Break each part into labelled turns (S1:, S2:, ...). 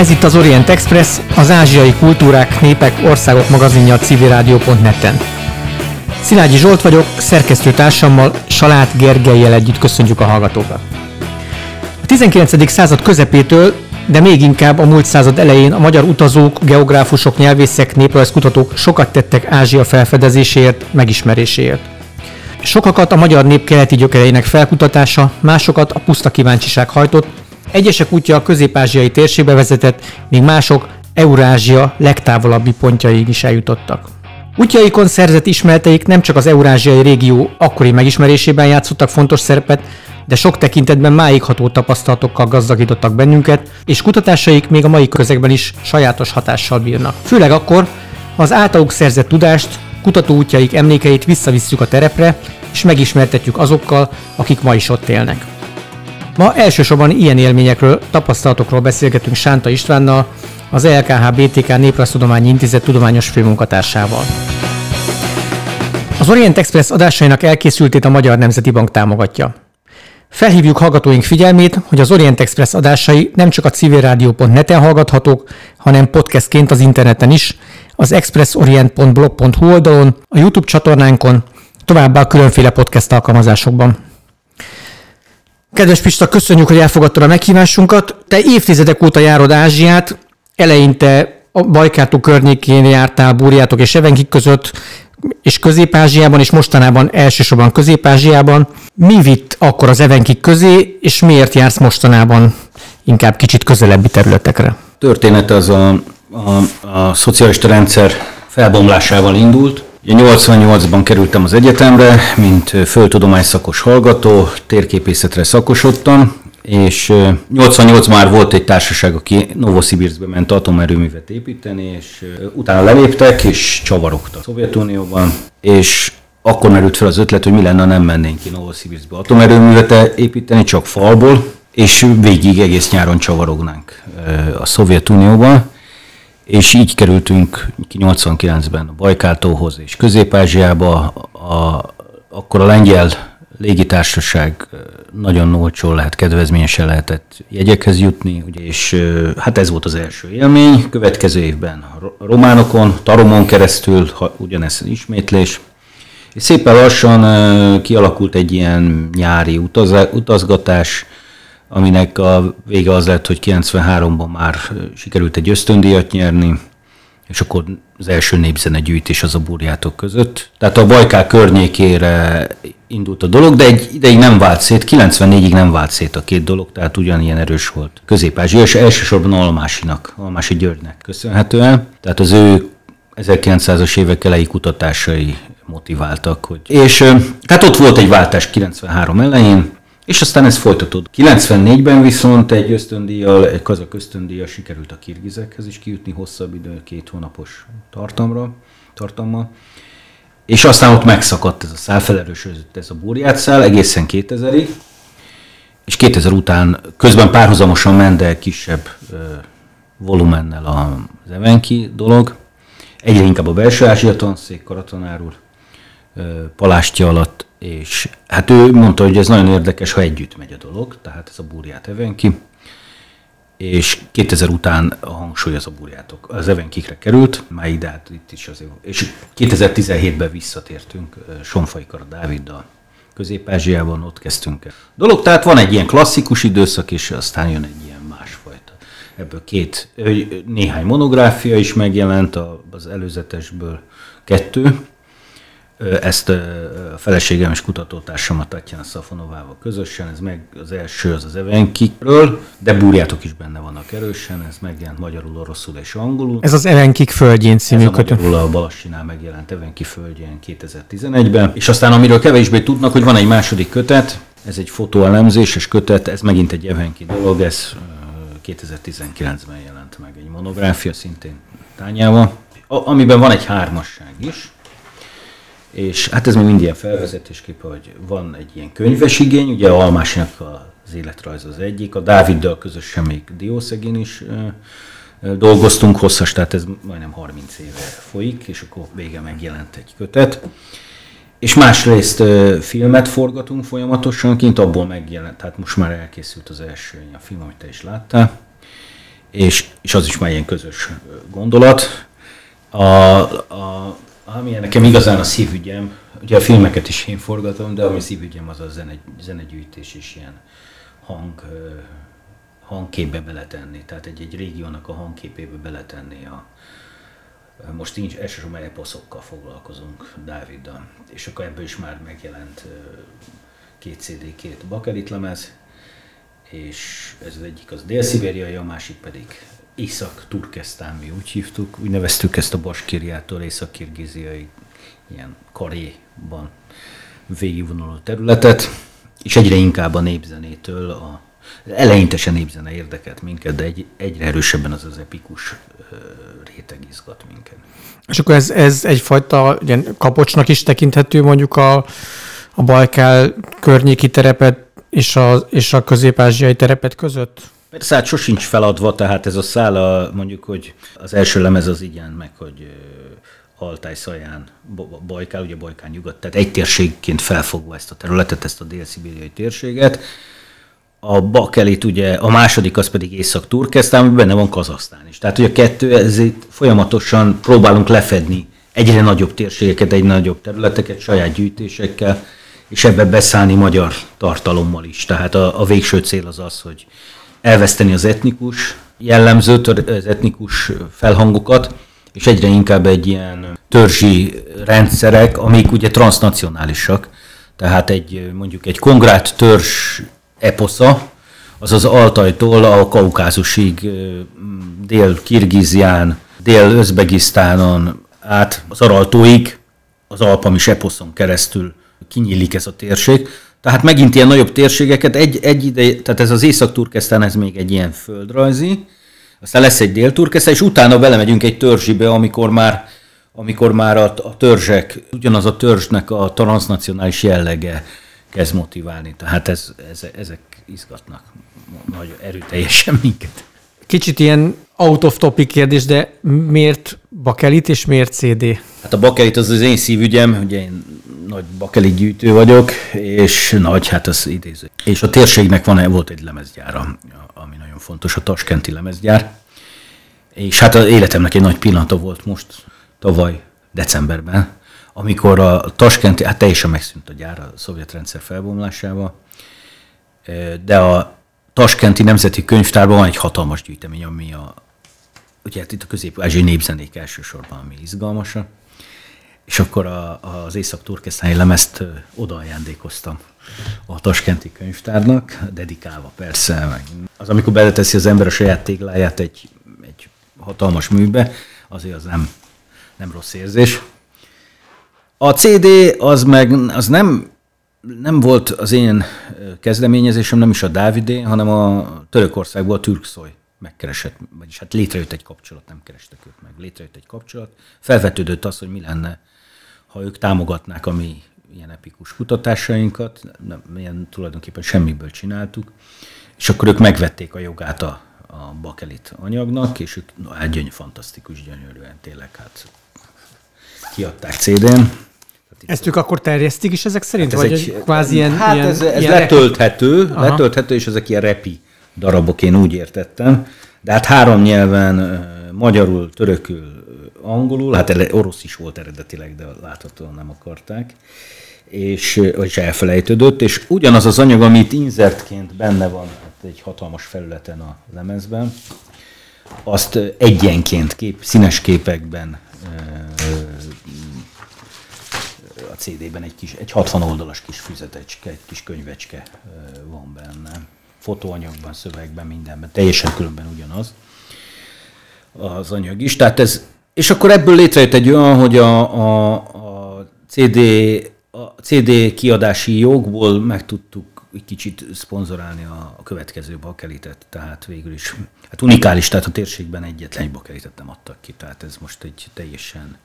S1: Ez itt az Orient Express, az ázsiai kultúrák, népek, országok magazinja a civilrádió.net-en. Szilágyi Zsolt vagyok, szerkesztőtársammal, Salát Gergelyel együtt köszöntjük a hallgatókat. A 19. század közepétől, de még inkább a múlt század elején a magyar utazók, geográfusok, nyelvészek, néprajzkutatók sokat tettek Ázsia felfedezéséért, megismeréséért. Sokakat a magyar nép keleti gyökereinek felkutatása, másokat a puszta kíváncsiság hajtott, Egyesek útja a közép-ázsiai térségbe vezetett, míg mások Eurázsia legtávolabbi pontjaig is eljutottak. Útjaikon szerzett ismereteik nem csak az eurázsiai régió akkori megismerésében játszottak fontos szerepet, de sok tekintetben máig ható tapasztalatokkal gazdagítottak bennünket, és kutatásaik még a mai közegben is sajátos hatással bírnak. Főleg akkor, ha az általuk szerzett tudást, kutatóútjaik emlékeit visszavisszük a terepre, és megismertetjük azokkal, akik ma is ott élnek. Ma elsősorban ilyen élményekről, tapasztalatokról beszélgetünk Sánta Istvánnal, az LKH BTK Néprajztudományi Intézet tudományos főmunkatársával. Az Orient Express adásainak elkészültét a Magyar Nemzeti Bank támogatja. Felhívjuk hallgatóink figyelmét, hogy az Orient Express adásai nem csak a civilrádió.net-en hallgathatók, hanem podcastként az interneten is, az expressorient.blog.hu oldalon, a YouTube csatornánkon, továbbá a különféle podcast alkalmazásokban. Kedves Pista, köszönjük, hogy elfogadtad a meghívásunkat. Te évtizedek óta járod Ázsiát, eleinte a Bajkátó környékén jártál Búriátok és Evenkik között, és Közép-Ázsiában, és mostanában elsősorban Közép-Ázsiában. Mi vitt akkor az Evenkik közé, és miért jársz mostanában inkább kicsit közelebbi területekre?
S2: Történet az a, a, a szocialista rendszer felbomlásával indult, 88-ban kerültem az egyetemre, mint földtudományszakos hallgató, térképészetre szakosodtam, és 88 már volt egy társaság, aki Novosibirskbe ment atomerőművet építeni, és utána leléptek, és csavarogtak Szovjetunióban, és akkor merült fel az ötlet, hogy mi lenne, nem mennénk ki Novosibirskbe atomerőművet építeni, csak falból, és végig egész nyáron csavarognánk a Szovjetunióban és így kerültünk 89-ben a Bajkáltóhoz és Közép-Ázsiába, a, akkor a lengyel légitársaság nagyon olcsó lehet, kedvezményesen lehetett jegyekhez jutni, ugye, és hát ez volt az első élmény. Következő évben a románokon, Taromon keresztül, ha ugyanez ismétlés, és szépen lassan kialakult egy ilyen nyári utaz, utazgatás, aminek a vége az lett, hogy 93-ban már sikerült egy ösztöndíjat nyerni, és akkor az első népzenegyűjtés az a burjátok között. Tehát a Bajkál környékére indult a dolog, de egy ideig nem vált szét, 94-ig nem vált szét a két dolog, tehát ugyanilyen erős volt. Közép-Ázsia, és elsősorban Almásinak, Almási Györgynek köszönhetően. Tehát az ő 1900-as évek elejé kutatásai motiváltak. Hogy... És hát ott volt egy váltás 93 elején, és aztán ez folytatód. 94-ben viszont egy ösztöndíjjal, egy kazak ösztöndíjjal sikerült a kirgizekhez is kijutni hosszabb idő, két hónapos tartamra, tartammal. És aztán ott megszakadt ez a szál, felerősödött ez a burját szál egészen 2000-ig, és 2000 után közben párhuzamosan ment, de kisebb ö, volumennel az Evenki dolog. Egyre inkább a belső Ázsia tanszék karatanár úr palástja alatt és hát ő mondta, hogy ez nagyon érdekes, ha együtt megy a dolog, tehát ez a burját Evenki, és 2000 után a hangsúly az a burjátok, az Evenkikre került, már ide, hát itt is azért, és 2017-ben visszatértünk Sonfai Kara Dáviddal, Közép-Ázsiában, ott kezdtünk el. Dolog, tehát van egy ilyen klasszikus időszak, és aztán jön egy ilyen másfajta. Ebből két, néhány monográfia is megjelent, az előzetesből kettő, ezt a feleségem és kutatótársamat Tatjana Szafonovával közösen, ez meg az első az az Evenkikről, de búrjátok is benne vannak erősen, ez megjelent magyarul, oroszul és angolul.
S1: Ez az Evenkik földjén című.
S2: Ez a magyarul a Balassinál megjelent Evenki földjén 2011-ben. És aztán amiről kevésbé tudnak, hogy van egy második kötet, ez egy fotóelemzéses kötet, ez megint egy Evenki dolog, ez 2019-ben jelent meg egy monográfia szintén tányával, amiben van egy hármasság is, és hát ez még mind ilyen felvezetésképp, hogy van egy ilyen könyves igény, ugye Almásnak az életrajz az egyik, a Dáviddal közösen még Diószegén is dolgoztunk hosszas, tehát ez majdnem 30 éve folyik, és akkor vége megjelent egy kötet. És másrészt filmet forgatunk folyamatosan kint, abból megjelent, tehát most már elkészült az első a film, amit te is láttál. és, és az is már ilyen közös gondolat. A, a, ami nekem igazán a szívügyem, ugye a filmeket is én forgatom, de ami szívügyem az a zene, zenegyűjtés és ilyen hang, hangképbe beletenni. Tehát egy, egy régiónak a hangképébe beletenni a, most nincs, elsősorban eposzokkal foglalkozunk Dáviddal, és akkor ebből is már megjelent két CD, két bakelit lemez, és ez az egyik az dél-szibériai, a másik pedig Észak-Turkesztán, mi úgy hívtuk, úgy neveztük ezt a Baskiriától Észak-Kirgiziai ilyen karéban végigvonuló területet, és egyre inkább a népzenétől, a, eleinte se népzene érdekelt minket, de egy, egyre erősebben az az epikus réteg izgat minket.
S1: És akkor ez, ez egyfajta ilyen kapocsnak is tekinthető mondjuk a, a Bajkál környéki terepet és a, és a közép-ázsiai terepet között?
S2: Persze, hát sosincs feladva, tehát ez a szála, mondjuk, hogy az első lemez az igen, meg hogy Altáj Szaján, Bajkál, ugye Bajkál nyugat, tehát egy térségként felfogva ezt a területet, ezt a dél-szibériai térséget. A Bakelit ugye, a második az pedig Észak-Turkesztán, amiben benne van Kazasztán is. Tehát, hogy a kettő, ezért folyamatosan próbálunk lefedni egyre nagyobb térségeket, egy nagyobb területeket saját gyűjtésekkel, és ebbe beszállni magyar tartalommal is. Tehát a, a végső cél az az, hogy elveszteni az etnikus jellemzőt, az etnikus felhangokat, és egyre inkább egy ilyen törzsi rendszerek, amik ugye transnacionálisak, tehát egy mondjuk egy kongrát törzs eposza, az az Altajtól a Kaukázusig, Dél-Kirgizián, Dél-Özbegisztánon át az Araltóig, az Alpamis eposzon keresztül kinyílik ez a térség. Tehát megint ilyen nagyobb térségeket, egy, egy ide, tehát ez az Észak-Turkesztán, ez még egy ilyen földrajzi, aztán lesz egy dél-turkesztán, és utána belemegyünk egy törzsibe, amikor már, amikor már a, a törzsek, ugyanaz a törzsnek a transnacionális jellege kezd motiválni. Tehát ez, ez, ezek izgatnak nagyon erőteljesen minket.
S1: Kicsit ilyen out of topic kérdés, de miért bakelit és miért CD?
S2: Hát a bakelit az az én szívügyem, ugye én nagy bakelit gyűjtő vagyok, és nagy, hát az idéző. És a térségnek van, volt egy lemezgyára, ami nagyon fontos, a Taskenti lemezgyár. És hát az életemnek egy nagy pillanata volt most, tavaly decemberben, amikor a Taskenti, hát teljesen megszűnt a gyár a szovjet rendszer felbomlásával, de a Taskenti Nemzeti Könyvtárban van egy hatalmas gyűjtemény, ami a, ugye hát itt a közép-ázsiai népzenék elsősorban, ami izgalmasak és akkor a, az Észak-Turkesztáni lemezt oda ajándékoztam a Taskenti könyvtárnak, dedikálva persze. Az, amikor beleteszi az ember a saját tégláját egy, egy hatalmas műbe, azért az nem, nem rossz érzés. A CD az meg az nem, nem volt az én kezdeményezésem, nem is a Dávidé, hanem a Törökországból a Türkszoj megkeresett, vagyis hát létrejött egy kapcsolat, nem kerestek őt meg, létrejött egy kapcsolat. Felvetődött az, hogy mi lenne, ha ők támogatnák a mi ilyen epikus kutatásainkat, nem, ilyen tulajdonképpen semmiből csináltuk, és akkor ők megvették a jogát a, a bakelit anyagnak, és ők no, hát gyönyör, fantasztikus, gyönyörűen tényleg hát kiadták CD-n.
S1: Ezt ők akkor terjesztik is ezek szerint? Hát ez vagy egy, kvázi ilyen,
S2: hát
S1: ilyen,
S2: ez, ez ilyen letölthető, repi? letölthető, és ezek ilyen repi darabok, én úgy értettem. De hát három nyelven, magyarul, törökül, angolul, hát orosz is volt eredetileg, de láthatóan nem akarták, és, vagyis elfelejtődött, és ugyanaz az anyag, amit inzertként benne van hát egy hatalmas felületen a lemezben, azt egyenként kép, színes képekben a CD-ben egy, kis, egy 60 oldalas kis füzetecske, egy kis könyvecske van benne. Fotóanyagban, szövegben, mindenben, teljesen különben ugyanaz az anyag is. Tehát ez és akkor ebből létrejött egy olyan, hogy a, a, a, CD, a CD kiadási jogból meg tudtuk egy kicsit szponzorálni a, a következő bakelitet, tehát végül is, hát unikális, tehát a térségben egyetlen egy bakelitet nem adtak ki, tehát ez most egy teljesen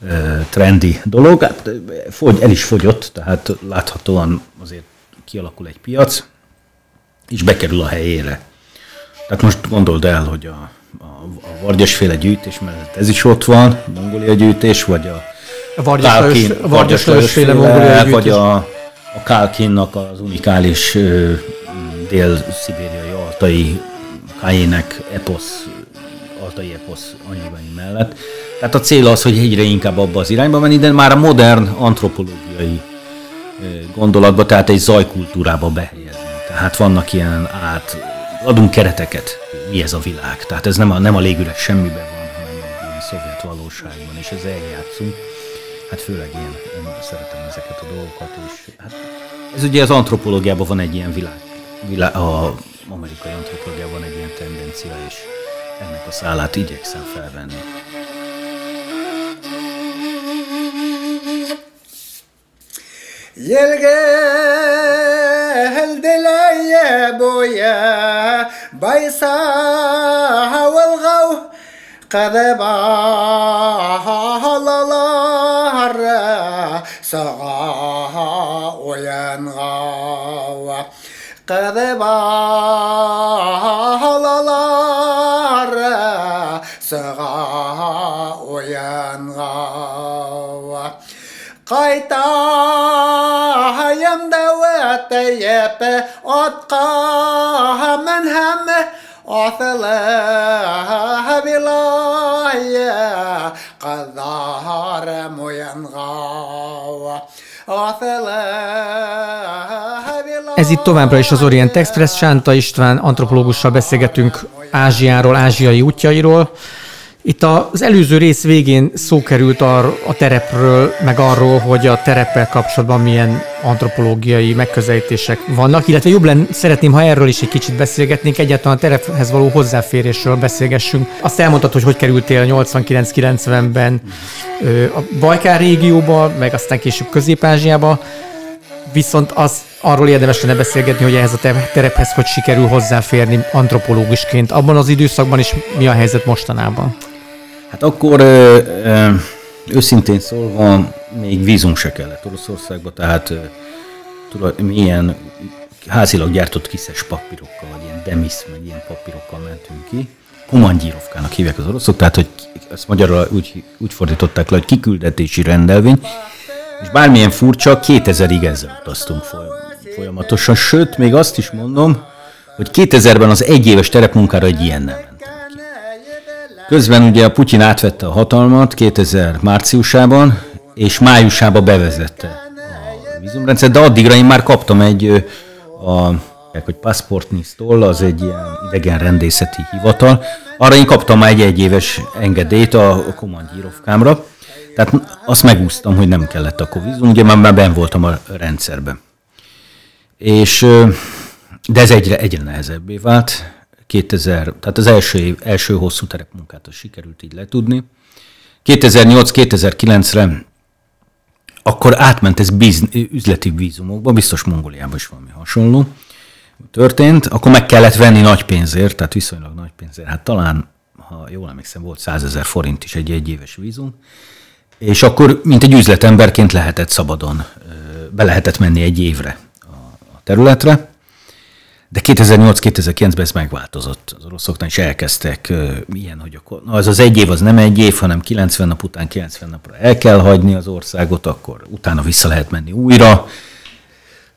S2: uh, trendi dolog, hát fogy, el is fogyott, tehát láthatóan azért kialakul egy piac, és bekerül a helyére. Tehát most gondold el, hogy a, a, a Vargyasféle gyűjtés mellett ez is ott van, Mongolia gyűjtés, vagy a,
S1: Vargyas féle Mongolia gyűjtés.
S2: Vagy a, a Kálkinnak az unikális dél-szibériai altai Hájének eposz, altai eposz anyagai mellett. Tehát a cél az, hogy egyre inkább abba az irányba menni, de már a modern antropológiai gondolatba, tehát egy zajkultúrába behelyezni. Tehát vannak ilyen át, adunk kereteket, mi ez a világ. Tehát ez nem a, nem a légüres semmiben van, hanem ilyen szovjet valóságban, és ez eljátszunk. Hát főleg én, én szeretem ezeket a dolgokat, és hát ez ugye az antropológiában van egy ilyen világ, világ a amerikai antropológiában van egy ilyen tendencia, és ennek a szállát igyekszem felvenni.
S3: سهل دلي يا بويا؟ بيصاها والغو قذباها للهر صغاها وينغاو قذبا أتقاها من هم أثلها بلاي قد ظهر مينغاو
S1: Ez itt továbbra is az Orient Express. Sánta István antropológussal beszélgetünk Ázsiáról, ázsiai útjairól. Itt az előző rész végén szó került ar, a terepről, meg arról, hogy a tereppel kapcsolatban milyen antropológiai megközelítések vannak, illetve jobb lenne, szeretném, ha erről is egy kicsit beszélgetnénk, egyáltalán a terephez való hozzáférésről beszélgessünk. Azt elmondtad, hogy hogy kerültél 89-90-ben a Bajkár régióba, meg aztán később Közép-Ázsiába, viszont az arról érdemes lenne beszélgetni, hogy ehhez a terephez hogy sikerül hozzáférni antropológusként. Abban az időszakban is mi a helyzet mostanában?
S2: Hát akkor ö, ö, őszintén szólva még vízum se kellett Oroszországba, tehát ö, tudod, milyen házilag gyártott kiszes papírokkal, vagy ilyen demis, meg ilyen papírokkal mentünk ki. Kumangyírovkának hívják az oroszok, tehát hogy ezt magyarra úgy, úgy fordították le, hogy kiküldetési rendelvény, és bármilyen furcsa, 2000-ig ezzel utaztunk folyamatosan, sőt, még azt is mondom, hogy 2000-ben az egyéves terepmunkára egy ilyen nem Közben ugye a Putyin átvette a hatalmat 2000 márciusában, és májusában bevezette a vízumrendszer, de addigra én már kaptam egy a hogy Passportnisztól, az egy ilyen idegen rendészeti hivatal. Arra én kaptam már egy egyéves engedélyt a komangyírovkámra, tehát azt megúsztam, hogy nem kellett a vízum, ugye már, már ben voltam a rendszerben. És, de ez egyre, egyre nehezebbé vált. 2000, tehát az első, év, első hosszú terepmunkát az sikerült így letudni. 2008-2009-re akkor átment ez biz, üzleti vízumokba, biztos Mongóliában is valami hasonló történt, akkor meg kellett venni nagy pénzért, tehát viszonylag nagy pénzért, hát talán, ha jól emlékszem, volt 100 ezer forint is egy egyéves vízum, és akkor, mint egy üzletemberként lehetett szabadon, be lehetett menni egy évre a területre, de 2008-2009-ben ez megváltozott. Az oroszoknál is elkezdtek ilyen, hogy akkor na, az az egy év az nem egy év, hanem 90 nap után 90 napra el kell hagyni az országot, akkor utána vissza lehet menni újra.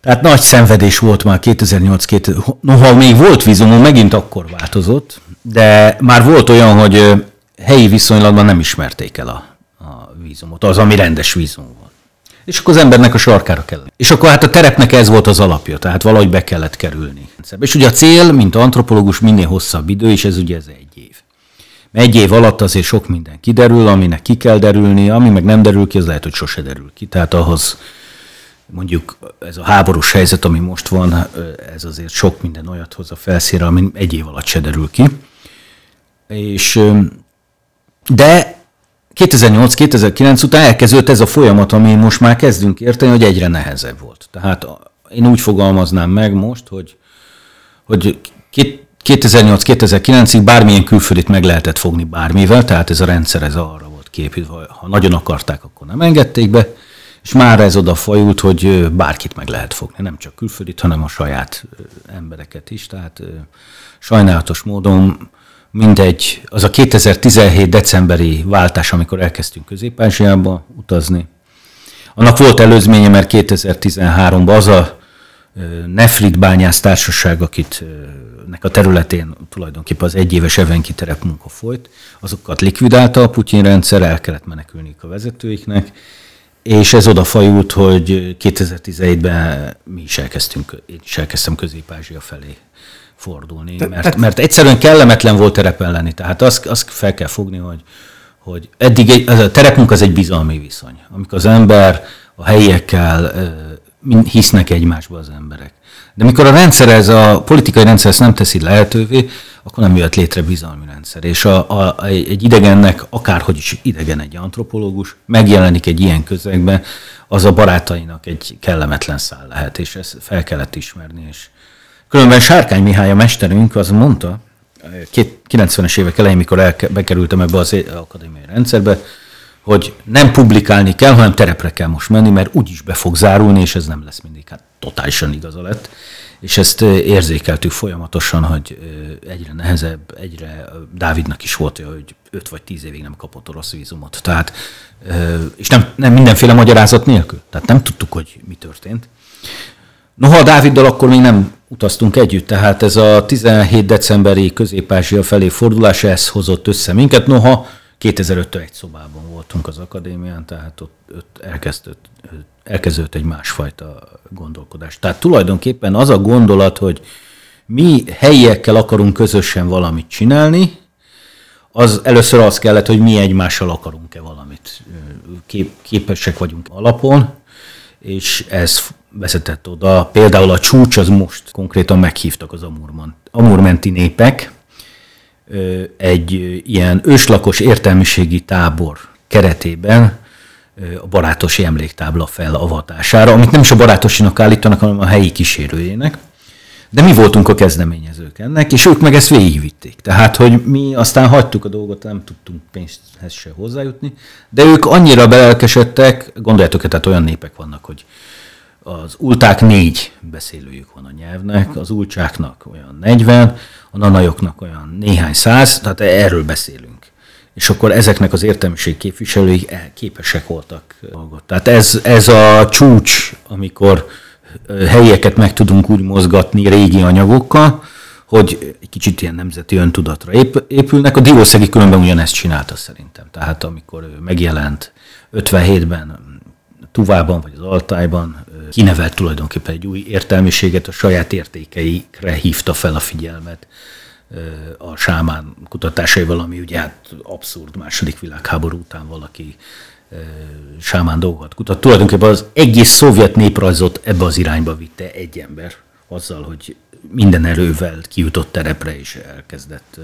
S2: Tehát nagy szenvedés volt már 2008 2000 noha még volt vízumon, megint akkor változott, de már volt olyan, hogy helyi viszonylatban nem ismerték el a, a vízumot, az, ami rendes vízum volt és akkor az embernek a sarkára kell. És akkor hát a terepnek ez volt az alapja, tehát valahogy be kellett kerülni. És ugye a cél, mint antropológus, minél hosszabb idő, és ez ugye ez egy év. Egy év alatt azért sok minden kiderül, aminek ki kell derülni, ami meg nem derül ki, az lehet, hogy sose derül ki. Tehát ahhoz mondjuk ez a háborús helyzet, ami most van, ez azért sok minden olyat hoz a felszínre, ami egy év alatt se derül ki. És, de 2008-2009 után elkezdődött ez a folyamat, ami most már kezdünk érteni, hogy egyre nehezebb volt. Tehát én úgy fogalmaznám meg most, hogy, hogy 2008-2009-ig bármilyen külföldit meg lehetett fogni bármivel, tehát ez a rendszer ez arra volt képítve, ha nagyon akarták, akkor nem engedték be, és már ez oda hogy bárkit meg lehet fogni, nem csak külföldit, hanem a saját embereket is, tehát sajnálatos módon mindegy, az a 2017 decemberi váltás, amikor elkezdtünk közép utazni. Annak volt előzménye, mert 2013-ban az a Nefrit bányász társaság, akit nek a területén tulajdonképpen az egyéves evenki terepmunka folyt, azokat likvidálta a Putyin rendszer, el kellett menekülni a vezetőiknek, és ez odafajult, hogy 2017-ben mi is elkezdtünk, én is elkezdtem Közép-Ázsia felé fordulni, mert, mert egyszerűen kellemetlen volt terepen lenni. Tehát azt, azt fel kell fogni, hogy, hogy eddig egy, ez a terepünk az egy bizalmi viszony, amikor az ember a helyiekkel hisznek egymásba az emberek. De mikor a rendszer, ez a politikai rendszer ezt nem teszi lehetővé, akkor nem jöhet létre bizalmi rendszer. És a, a, egy idegennek, akárhogy is idegen egy antropológus, megjelenik egy ilyen közegben, az a barátainak egy kellemetlen szál lehet, és ezt fel kellett ismerni. És különben Sárkány Mihály a mesterünk az mondta, 90-es évek elején, mikor el, bekerültem ebbe az akadémiai rendszerbe, hogy nem publikálni kell, hanem terepre kell most menni, mert úgyis be fog zárulni, és ez nem lesz mindig. Hát totálisan igaza lett. És ezt érzékeltük folyamatosan, hogy egyre nehezebb, egyre Dávidnak is volt olyan, hogy 5 vagy 10 évig nem kapott orosz vízumot. Tehát, és nem, nem mindenféle magyarázat nélkül. Tehát nem tudtuk, hogy mi történt. Noha a Dáviddal akkor még nem utaztunk együtt, tehát ez a 17 decemberi közép felé fordulás, ez hozott össze minket. Noha 2005-től egy szobában voltunk az akadémián, tehát ott, ott elkezdődött, elkezdődött egy másfajta gondolkodás. Tehát tulajdonképpen az a gondolat, hogy mi helyiekkel akarunk közösen valamit csinálni, az először az kellett, hogy mi egymással akarunk-e valamit. Kép, képesek vagyunk alapon, és ez vezetett oda. Például a csúcs az most konkrétan meghívtak az Amurman, Amurmenti népek, egy ilyen őslakos értelmiségi tábor keretében a barátosi emléktábla felavatására, amit nem is a barátosinak állítanak, hanem a helyi kísérőjének. De mi voltunk a kezdeményezők ennek, és ők meg ezt végigvitték. Tehát, hogy mi aztán hagytuk a dolgot, nem tudtunk pénzhez se hozzájutni, de ők annyira belelkesedtek, gondoljátok, tehát olyan népek vannak, hogy az ulták négy beszélőjük van a nyelvnek, az ulcsáknak olyan 40, a nanajoknak olyan néhány száz, tehát erről beszélünk. És akkor ezeknek az értelmiség képviselői képesek voltak. Tehát ez, ez a csúcs, amikor helyeket meg tudunk úgy mozgatni régi anyagokkal, hogy egy kicsit ilyen nemzeti öntudatra épülnek. A Diószegi különben ugyanezt csinálta szerintem. Tehát amikor ő megjelent 57-ben Tuvában vagy az Altájban, kinevelt tulajdonképpen egy új értelmiséget, a saját értékeikre hívta fel a figyelmet a sámán kutatásaival, ami ugye hát abszurd második világháború után valaki sámán dolgokat kutat. Tulajdonképpen az egész szovjet néprajzot ebbe az irányba vitte egy ember, azzal, hogy minden erővel kijutott terepre és elkezdett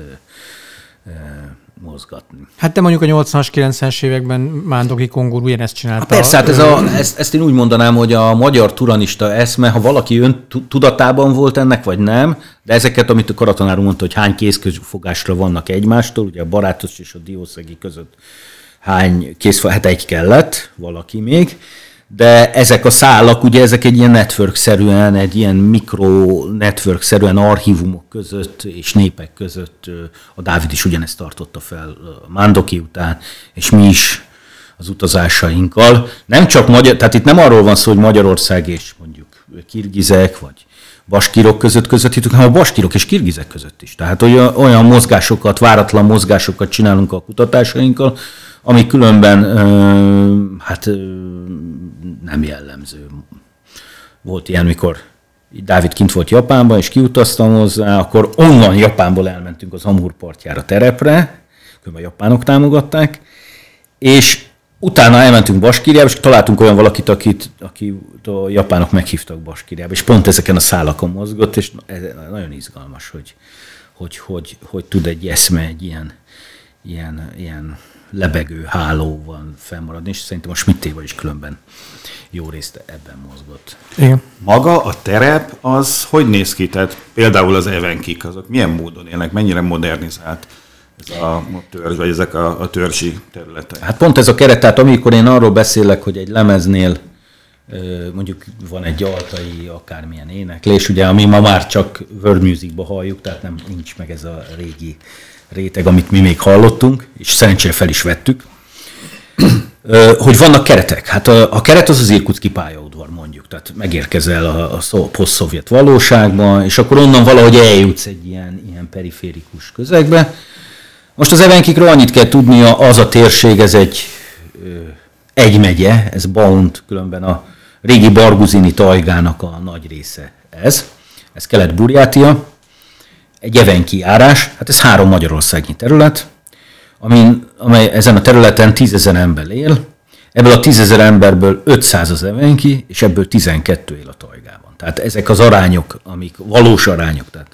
S2: mozgatni.
S1: Hát de mondjuk a 80-as, 90-es években Mándoki Kongur ugyanezt csinálta.
S2: Hát persze, hát ez a, ezt, ezt én úgy mondanám, hogy a magyar turanista eszme, ha valaki ön tudatában volt ennek, vagy nem, de ezeket, amit a karatanár mondta, hogy hány kézközfogásra vannak egymástól, ugye a barátos és a diószegi között hány kézfogás, hát egy kellett, valaki még, de ezek a szálak, ugye ezek egy ilyen network-szerűen, egy ilyen mikro network-szerűen archívumok között és népek között, a Dávid is ugyanezt tartotta fel Mándoki után, és mi is az utazásainkkal. Nem csak magyar, tehát itt nem arról van szó, hogy Magyarország és mondjuk kirgizek, vagy baskírok között közvetítünk, hanem a baskírok és kirgizek között is. Tehát olyan, olyan mozgásokat, váratlan mozgásokat csinálunk a kutatásainkkal, ami különben hát nem jellemző. Volt ilyen, mikor Dávid kint volt Japánban, és kiutaztam hozzá, akkor onnan Japánból elmentünk az Amur partjára terepre, különben a japánok támogatták, és utána elmentünk Baskíriába, és találtunk olyan valakit, akit, akit a japánok meghívtak Baskíriába, és pont ezeken a szálakon mozgott, és ez nagyon izgalmas, hogy hogy, hogy, hogy tud egy eszme egy ilyen, ilyen, ilyen lebegő hálóban fennmaradni, és szerintem a Schmittéval is különben jó részt ebben mozgott.
S1: Igen.
S4: Maga a terep, az hogy néz ki? Tehát például az evenkik, azok milyen módon élnek, mennyire modernizált ez a törzs, vagy ezek a, a törzsi területek?
S2: Hát pont ez a keret, tehát amikor én arról beszélek, hogy egy lemeznél mondjuk van egy altai akármilyen éneklés, ugye, ami ma már csak world musicba halljuk, tehát nem nincs meg ez a régi réteg, amit mi még hallottunk, és szerencsére fel is vettük, hogy vannak keretek. Hát a, a keret az az Irkutski pályaudvar mondjuk. tehát megérkezel a, a poszt-szovjet valóságba, és akkor onnan valahogy eljutsz egy ilyen, ilyen periférikus közegbe. Most az Evenkikről annyit kell tudnia, az a térség, ez egy egy megye, ez Baunt, különben a régi Barguzini tajgának a nagy része ez. Ez Kelet-Burjátia, egy Evenki járás, hát ez három magyarországi terület, amin, amely ezen a területen tízezer ember él, ebből a tízezer emberből 500 az Evenki, és ebből 12 él a tajgában. Tehát ezek az arányok, amik valós arányok. Tehát.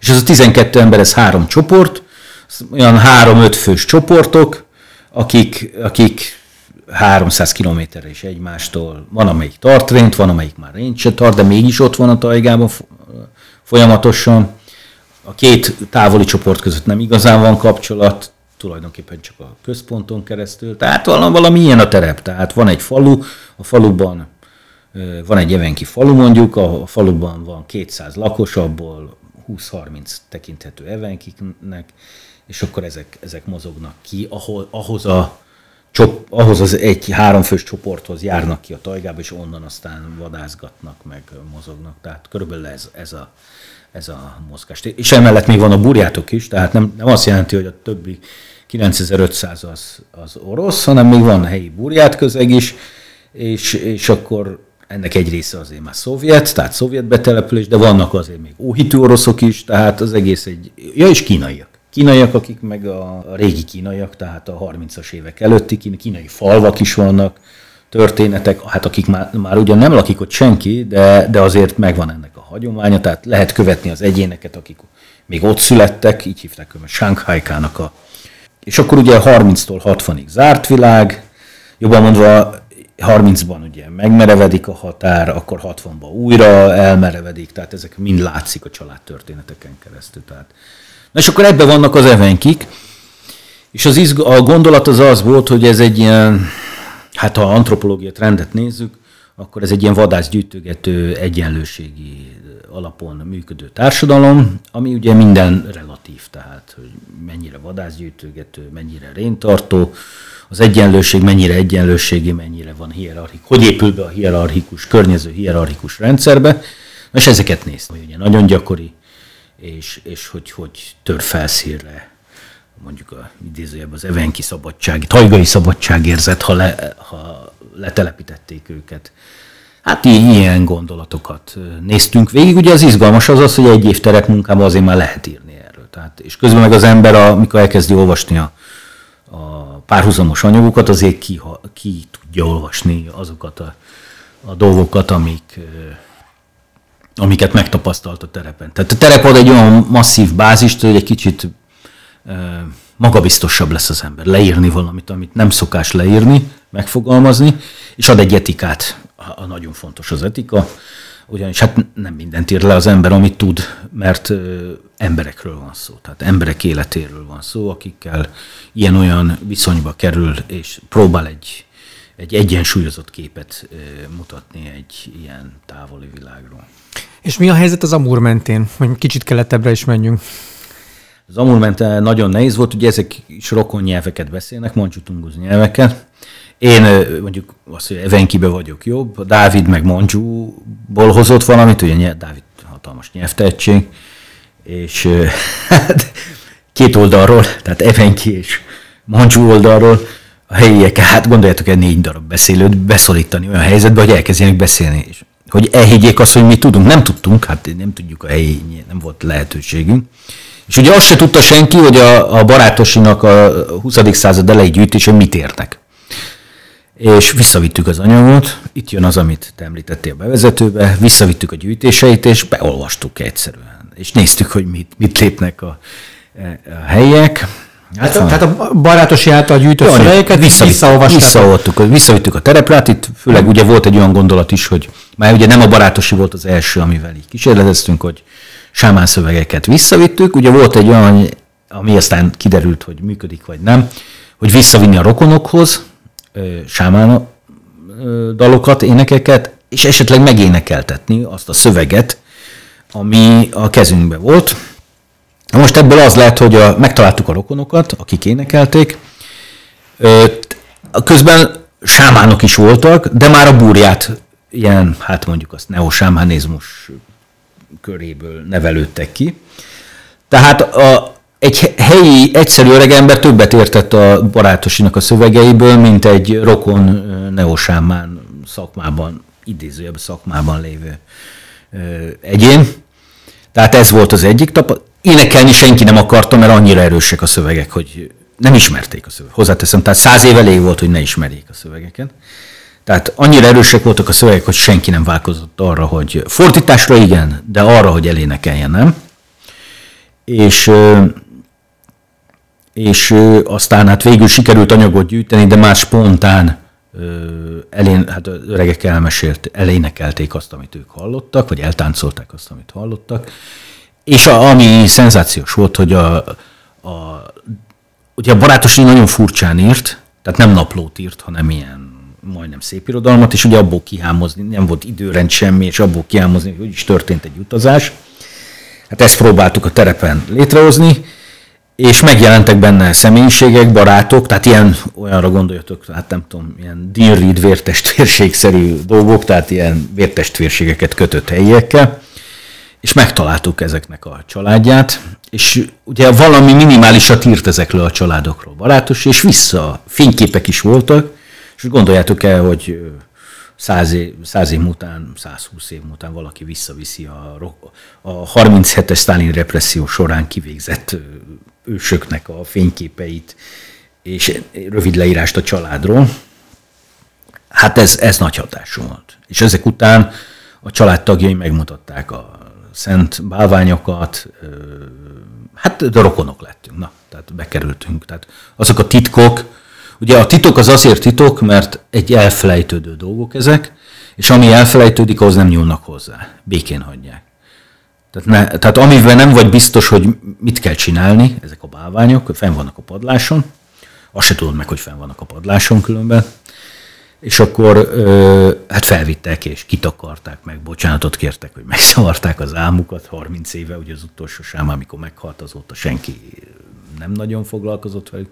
S2: És ez a 12 ember, ez három csoport, olyan három-öt fős csoportok, akik, akik 300 kilométerre is egymástól. Van, amelyik tart rént, van, amelyik már rént se tart, de mégis ott van a tajgában folyamatosan. A két távoli csoport között nem igazán van kapcsolat, tulajdonképpen csak a központon keresztül. Tehát valami, valami ilyen a terep. Tehát van egy falu, a faluban van egy evenki falu mondjuk, a faluban van 200 lakos, abból 20-30 tekinthető evenkiknek, és akkor ezek, ezek mozognak ki, ahol, ahhoz a csop, ahhoz az egy háromfős csoporthoz járnak ki a tajgába, és onnan aztán vadászgatnak, meg mozognak. Tehát körülbelül ez, ez, a, ez a mozgás. És emellett még van a burjátok is, tehát nem, nem azt jelenti, hogy a többi 9500 az, az orosz, hanem még van helyi burját közeg is, és, és akkor ennek egy része azért már szovjet, tehát szovjet betelepülés, de vannak azért még óhitű oroszok is, tehát az egész egy, ja és kínaiak kínaiak, akik meg a régi kínaiak, tehát a 30-as évek előtti kínai falvak is vannak, történetek, hát akik már, már ugyan nem lakik ott senki, de, de azért megvan ennek a hagyománya, tehát lehet követni az egyéneket, akik még ott születtek, így hívták őket Shanghai-kának a... És akkor ugye 30-tól 60-ig zárt világ, jobban mondva 30-ban ugye megmerevedik a határ, akkor 60-ban újra elmerevedik, tehát ezek mind látszik a családtörténeteken keresztül. Tehát Na és akkor ebben vannak az evenkik, és az izg- a gondolat az az volt, hogy ez egy ilyen, hát ha antropológia trendet nézzük, akkor ez egy ilyen vadászgyűjtögető, egyenlőségi alapon működő társadalom, ami ugye minden relatív, tehát hogy mennyire vadászgyűjtögető, mennyire réntartó, az egyenlőség mennyire egyenlőségi, mennyire van hierarchik, hogy épül be a hierarchikus, környező hierarchikus rendszerbe, és ezeket néztem, hogy ugye nagyon gyakori, és, és hogy, hogy tör felszírre mondjuk a idézőjebb az evenki szabadság, tajgai szabadságérzet, ha, le, ha letelepítették őket. Hát ilyen gondolatokat néztünk végig. Ugye az izgalmas az az, hogy egy év terepmunkában azért már lehet írni erről. Tehát, és közben meg az ember, amikor elkezdi olvasni a, a párhuzamos anyagokat, azért ki, ha, ki tudja olvasni azokat a, a dolgokat, amik, amiket megtapasztalt a terepen. Tehát a terep ad egy olyan masszív bázist, hogy egy kicsit magabiztosabb lesz az ember. Leírni valamit, amit nem szokás leírni, megfogalmazni, és ad egy etikát. A, nagyon fontos az etika, ugyanis hát nem mindent ír le az ember, amit tud, mert emberekről van szó. Tehát emberek életéről van szó, akikkel ilyen-olyan viszonyba kerül, és próbál egy, egy egyensúlyozott képet mutatni egy ilyen távoli világról.
S1: És mi a helyzet az Amur mentén? Hogy kicsit keletebbre is menjünk.
S2: Az Amur mentén nagyon nehéz volt, ugye ezek is rokon nyelveket beszélnek, mondjuk nyelveket. Én mondjuk azt, hogy Evenkibe vagyok jobb, Dávid meg Moncsúból hozott valamit, ugye Dávid hatalmas nyelvtehetség, és hát két oldalról, tehát Evenki és Moncsú oldalról a helyiek, hát gondoljátok el négy darab beszélőt beszorítani olyan helyzetbe, hogy elkezdjenek beszélni. És hogy elhiggyék azt, hogy mi tudunk. Nem tudtunk, hát nem tudjuk a helyi, nem volt lehetőségünk. És ugye azt se tudta senki, hogy a, a barátosinak a 20. század elejé gyűjtése mit értek. És visszavittük az anyagot, itt jön az, amit te említettél a bevezetőbe, visszavittük a gyűjtéseit, és beolvastuk egyszerűen. És néztük, hogy mit, mit lépnek a, a helyiek.
S1: Hát, hát, tehát a barátosi által gyűjtött szövegeket visszaolvastuk.
S2: Visszaolvastuk, visszavittük a tereplát, itt főleg ugye volt egy olyan gondolat is, hogy már ugye nem a barátosi volt az első, amivel így kísérleteztünk, hogy sámán szövegeket visszavittük. Ugye volt egy olyan, ami aztán kiderült, hogy működik vagy nem, hogy visszavinni a rokonokhoz sámán dalokat, énekeket, és esetleg megénekeltetni azt a szöveget, ami a kezünkben volt. Most ebből az lehet, hogy a, megtaláltuk a rokonokat, akik énekelték. Közben sámánok is voltak, de már a búrját ilyen, hát mondjuk azt neosámánizmus köréből nevelődtek ki. Tehát a, egy helyi, egyszerű öregember többet értett a barátosinak a szövegeiből, mint egy rokon neosámán szakmában, idézőjebb szakmában lévő egyén. Tehát ez volt az egyik tapasztalat. Énekelni senki nem akarta, mert annyira erősek a szövegek, hogy nem ismerték a szövegeket. Hozzáteszem, tehát száz év elég volt, hogy ne ismerjék a szövegeket. Tehát annyira erősek voltak a szövegek, hogy senki nem válkozott arra, hogy fordításra igen, de arra, hogy elénekeljen, nem. És, és aztán hát végül sikerült anyagot gyűjteni, de már spontán elén, hát öregek elmesélt, elénekelték azt, amit ők hallottak, vagy eltáncolták azt, amit hallottak. És a, ami szenzációs volt, hogy a, a, ugye a barátosi nagyon furcsán írt, tehát nem naplót írt, hanem ilyen majdnem szép irodalmat, és ugye abból kihámozni, nem volt időrend semmi, és abból kihámozni, hogy is történt egy utazás. Hát ezt próbáltuk a terepen létrehozni, és megjelentek benne személyiségek, barátok, tehát ilyen, olyanra gondoljatok, hát nem tudom, ilyen Dean Reed vértestvérségszerű dolgok, tehát ilyen vértestvérségeket kötött helyiekkel, és megtaláltuk ezeknek a családját, és ugye valami minimálisat írt ezekről a családokról barátos, és vissza fényképek is voltak, és gondoljátok el, hogy száz év, száz év után, 120 év után valaki visszaviszi a, a 37-es Stalin represszió során kivégzett ősöknek a fényképeit, és rövid leírást a családról. Hát ez, ez nagy hatású volt. És ezek után a családtagjai megmutatták a szent bálványokat, hát de rokonok lettünk, na, tehát bekerültünk. Tehát azok a titkok, ugye a titok az azért titok, mert egy elfelejtődő dolgok ezek, és ami elfelejtődik, ahhoz nem nyúlnak hozzá, békén hagyják. Tehát, ne, tehát amivel nem vagy biztos, hogy mit kell csinálni, ezek a bálványok, fenn vannak a padláson, azt se tudod meg, hogy fenn vannak a padláson különben, és akkor ö, hát felvittek és kitakarták meg, bocsánatot kértek, hogy megszavarták az álmukat 30 éve, ugye az utolsó sám, amikor meghalt, azóta senki nem nagyon foglalkozott velük,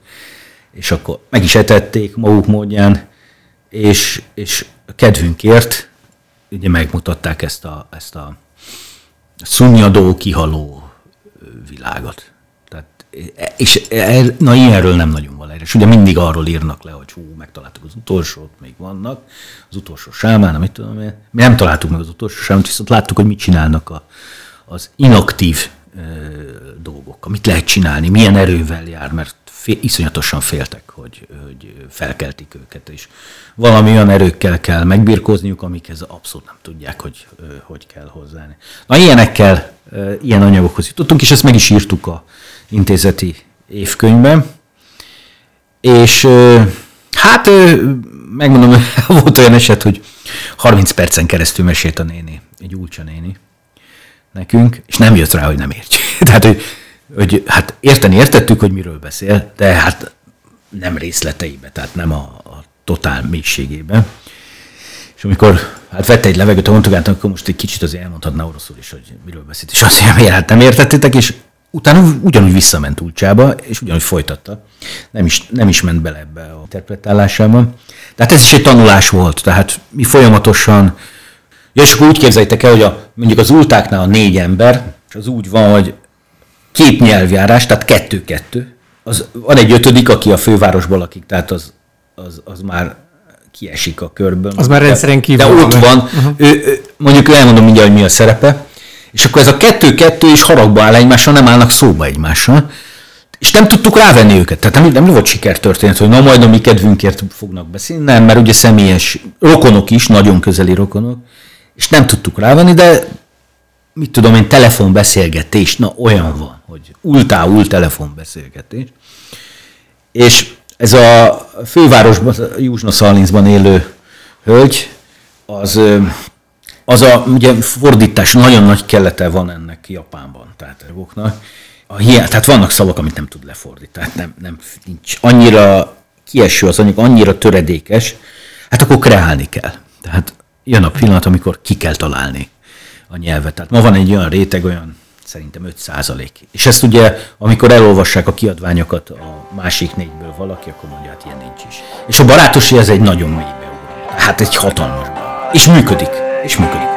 S2: és akkor meg is etették maguk módján, és, és kedvünkért ugye megmutatták ezt a, ezt a szunnyadó, kihaló világot. Tehát, és na ilyenről nem nagyon van és ugye mindig arról írnak le, hogy hú, megtaláltuk az utolsót, még vannak, az utolsó sámán, amit tudom én. Mi nem találtuk meg az utolsó sámát, viszont láttuk, hogy mit csinálnak a, az inaktív e, dolgok, mit lehet csinálni, milyen erővel jár, mert fél, iszonyatosan féltek, hogy, hogy felkeltik őket, és valami olyan erőkkel kell megbirkózniuk, amikhez abszolút nem tudják, hogy hogy kell hozzáni. Na ilyenekkel, ilyen anyagokhoz jutottunk, és ezt meg is írtuk a intézeti évkönyvben, és hát megmondom, volt olyan eset, hogy 30 percen keresztül mesélt a néni, egy úlcsa néni nekünk, és nem jött rá, hogy nem értjük. Tehát, hogy hogy hát érteni értettük, hogy miről beszél, de hát nem részleteibe, tehát nem a, a totál mélységében. És amikor hát vette egy levegőt a montogát, akkor most egy kicsit azért elmondhatná oroszul is, hogy miről beszélt, és azt mondja, hát nem értettétek, és utána ugyanúgy visszament Ulcsába, és ugyanúgy folytatta. Nem is, nem is ment bele ebbe a interpretálásába. Tehát ez is egy tanulás volt, tehát mi folyamatosan, ja, és akkor úgy képzeljétek el, hogy a, mondjuk az ultáknál a négy ember, és az úgy van, hogy két nyelvjárás, tehát kettő-kettő. Az, van egy ötödik, aki a fővárosban lakik, tehát az, az, az már kiesik a körből.
S1: Az már rendszeren kívül.
S2: De ott van, uh-huh. ő, ő, mondjuk ő elmondom mindjárt, hogy mi a szerepe, és akkor ez a kettő-kettő is haragba áll egymással, nem állnak szóba egymással, és nem tudtuk rávenni őket. Tehát nem, nem volt sikertörténet, hogy na majd a mi kedvünkért fognak beszélni, nem, mert ugye személyes rokonok is, nagyon közeli rokonok, és nem tudtuk rávenni, de mit tudom én, telefonbeszélgetés, na olyan van, hogy ultául telefonbeszélgetés. És ez a fővárosban, Júzsna Szalincban élő hölgy, az, az a ugye fordítás nagyon nagy kelete van ennek Japánban, tehát a hiány, tehát vannak szavak, amit nem tud lefordítani, tehát nem, nem nincs annyira kieső az anyag, annyira töredékes, hát akkor kreálni kell. Tehát jön a pillanat, amikor ki kell találni a nyelvet. Tehát ma van egy olyan réteg, olyan szerintem 5 százalék. És ezt ugye, amikor elolvassák a kiadványokat a másik négyből valaki, akkor mondja, hát ilyen nincs is. És a barátosi ez egy nagyon mély beugró. Hát egy hatalmas És működik. És működik.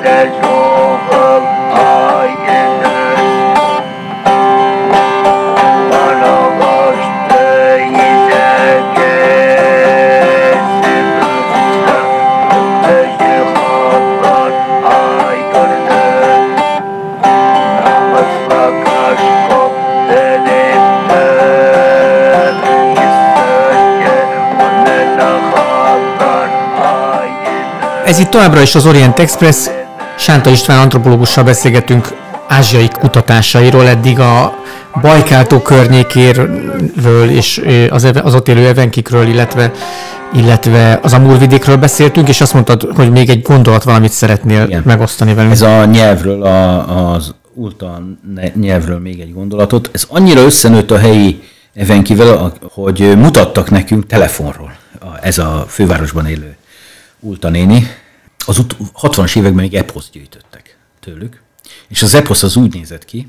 S5: Eder çoğal ayınız Bana başta yine kesimizde Özü hatlar aydırdı Namazla kaş kop elimde
S1: Ez itt továbbra is az Orient Express, Sánta István antropológussal beszélgetünk ázsiai kutatásairól, eddig a Bajkáltó környékéről és az, az ott élő evenkikről, illetve, illetve az Amurvidékről beszéltünk, és azt mondtad, hogy még egy gondolat valamit szeretnél Igen. megosztani velünk.
S2: Ez a nyelvről, a, az ulta nyelvről még egy gondolatot. Ez annyira összenőtt a helyi evenkivel, hogy mutattak nekünk telefonról ez a fővárosban élő Ulta néni, az ut- 60-as években még eposzt gyűjtöttek tőlük, és az eposz az úgy nézett ki,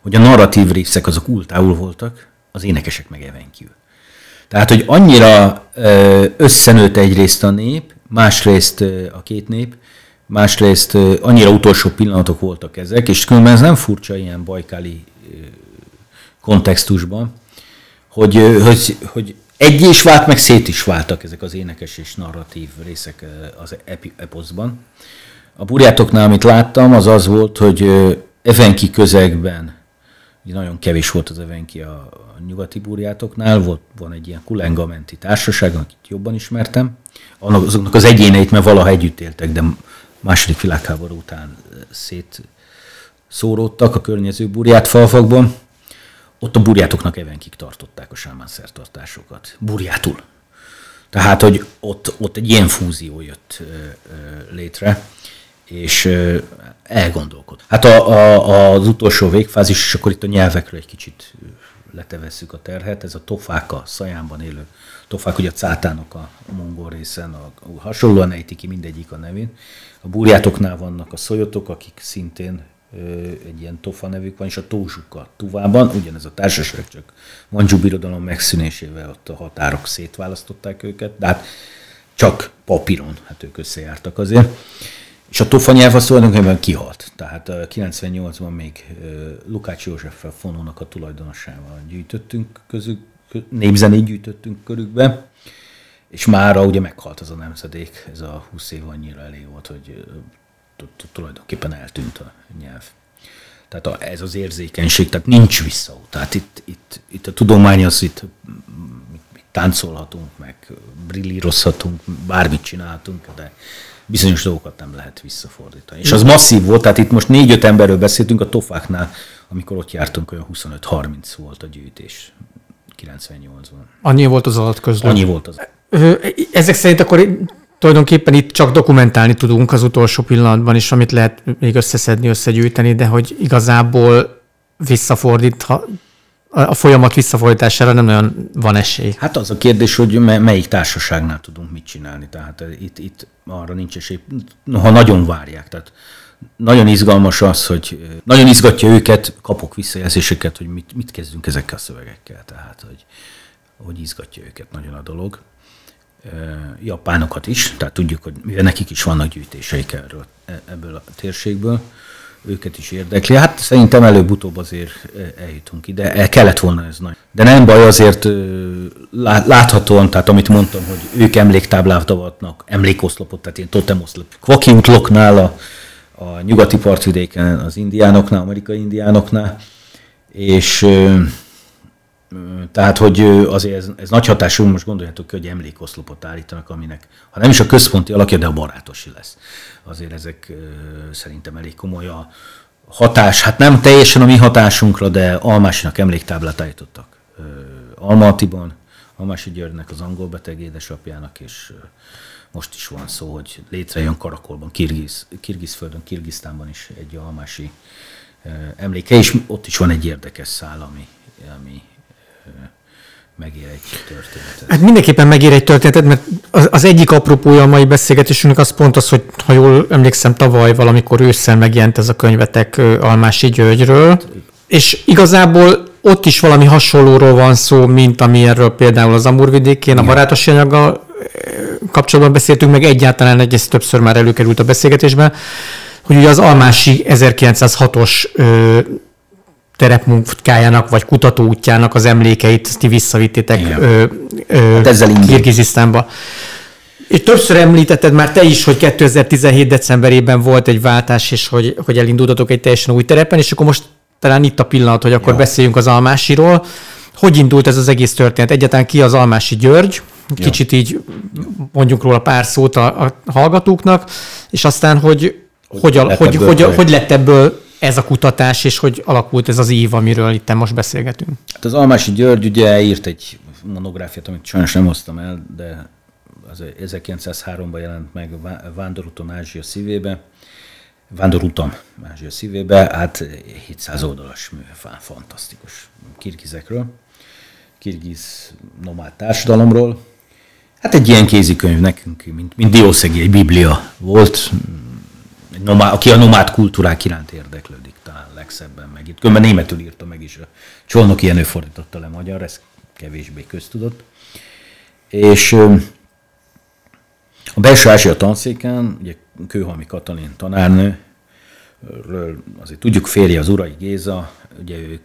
S2: hogy a narratív részek azok ultául voltak, az énekesek meg evenkívül. Tehát, hogy annyira összenőtt egyrészt a nép, másrészt a két nép, másrészt annyira utolsó pillanatok voltak ezek, és különben ez nem furcsa ilyen bajkáli kontextusban, hogy, hogy, hogy egy is vált, meg szét is váltak ezek az énekes és narratív részek az eposzban. A burjátoknál, amit láttam, az az volt, hogy evenki közegben, ugye nagyon kevés volt az evenki a, nyugati burjátoknál, volt, van egy ilyen kulengamenti társaság, akit jobban ismertem, azoknak az egyéneit, mert valaha együtt éltek, de második világháború után szét szóródtak a környező burját falvakban, ott a burjátoknak evenkig tartották a sámán szertartásokat. Burjátul. Tehát, hogy ott, ott egy ilyen fúzió jött ö, ö, létre, és ö, elgondolkod. Hát a, a, az utolsó végfázis, és akkor itt a nyelvekről egy kicsit letevesszük a terhet, ez a tofák a szajánban élő tofák, ugye a cátának a, a mongol részen, a, a, hasonlóan ejti ki mindegyik a nevén. A burjátoknál vannak a szojotok, akik szintén egy ilyen tofa nevük van, és a Tózsuka Tuvában, ugyanez a társaság, csak Manzsú birodalom megszűnésével ott a határok szétválasztották őket, de hát csak papíron, hát ők összejártak azért. És a tofa nyelv az tulajdonképpen kihalt. Tehát 98-ban még Lukács József fonónak a tulajdonosával gyűjtöttünk közük, népzenét gyűjtöttünk körükbe, és mára ugye meghalt az a nemzedék, ez a 20 év annyira elég volt, hogy tulajdonképpen eltűnt a nyelv. Tehát ez az érzékenység, tehát nincs visszaút. Tehát itt, itt, itt a tudomány az, itt táncolhatunk, meg brillírozhatunk, bármit csinálhatunk, de bizonyos dolgokat nem lehet visszafordítani. És az masszív volt, tehát itt most négy-öt emberről beszéltünk a tofáknál, amikor ott jártunk, olyan 25-30 volt a gyűjtés 98-ban.
S1: Annyi volt az alatt
S2: Annyi volt az.
S1: Ezek szerint akkor tulajdonképpen itt csak dokumentálni tudunk az utolsó pillanatban is, amit lehet még összeszedni, összegyűjteni, de hogy igazából visszafordít, ha a folyamat visszafordítására nem nagyon van esély.
S2: Hát az a kérdés, hogy melyik társaságnál tudunk mit csinálni. Tehát eh, itt, itt arra nincs esély, ha nagyon várják. Tehát nagyon izgalmas az, hogy eh, nagyon izgatja őket, kapok visszajelzéseket, hogy mit, mit kezdünk ezekkel a szövegekkel. Tehát, hogy, hogy izgatja őket nagyon a dolog japánokat is, tehát tudjuk, hogy nekik is vannak gyűjtéseik erről, e, ebből a térségből, őket is érdekli. Hát szerintem előbb-utóbb azért eljutunk ide. El kellett volna ez nagy. De nem baj, azért láthatóan, tehát amit mondtam, hogy ők emléktáblát avatnak, emlékoszlopot, tehát ilyen totemoszlop. Kvaki a, a nyugati partvidéken, az indiánoknál, amerikai indiánoknál, és tehát, hogy azért ez, ez nagy hatású, most gondoljátok hogy emlékoszlopot állítanak, aminek, ha nem is a központi alakja, de a barátosi lesz. Azért ezek szerintem elég komoly a hatás, hát nem teljesen a mi hatásunkra, de Almásinak emléktáblát állítottak Almatiban, Almási Györgynek, az angol beteg édesapjának, és most is van szó, hogy létrejön Karakolban, Kirgiz, Kirgizföldön, Kirgisztánban is egy almási emléke, és ott is van egy érdekes szál, ami, ami megér egy történetet.
S1: Hát mindenképpen megér egy történetet, mert az, az egyik apropója a mai beszélgetésünknek az pont az, hogy ha jól emlékszem, tavaly valamikor ősszel megjelent ez a könyvetek Almási Györgyről, és igazából ott is valami hasonlóról van szó, mint ami erről például az Amurvidékén, a barátosi anyaggal kapcsolatban beszéltünk, meg egyáltalán egy, ez többször már előkerült a beszélgetésben, hogy ugye az Almási 1906-os ö, terepmunkájának vagy kutatóútjának az emlékeit ti visszavittétek ö, ö,
S2: hát ezzel
S1: Kirgizisztánba. És többször említetted már te is, hogy 2017. decemberében volt egy váltás, és hogy, hogy elindultatok egy teljesen új terepen, és akkor most talán itt a pillanat, hogy akkor ja. beszéljünk az Almásiról. Hogy indult ez az egész történet? Egyáltalán ki az Almási György? Kicsit ja. így mondjuk róla pár szót a, a hallgatóknak, és aztán, hogy hogy, hogy, hogy, hogy, hogy lett ebből ez a kutatás, és hogy alakult ez az ív, amiről itt most beszélgetünk?
S2: Hát az Almási György ugye írt egy monográfiát, amit sajnos nem hoztam el, de az 1903-ban jelent meg Vándorúton Ázsia szívébe, Vándorutam Ázsia szívébe, hát 700 oldalas mű, fantasztikus kirgizekről, kirgiz nomád társadalomról. Hát egy ilyen kézikönyv nekünk, mint, mint Diószegi, egy biblia volt, egy aki a nomád kultúrák iránt érdeklődik, talán legszebben meg itt. Különben németül írta meg is, a Csolnok Jenő fordította le magyar, ez kevésbé köztudott. És a belső Ázsia tanszéken, ugye Kőhalmi Katalin tanárnő, azért tudjuk férje az Urai Géza, ugye ők,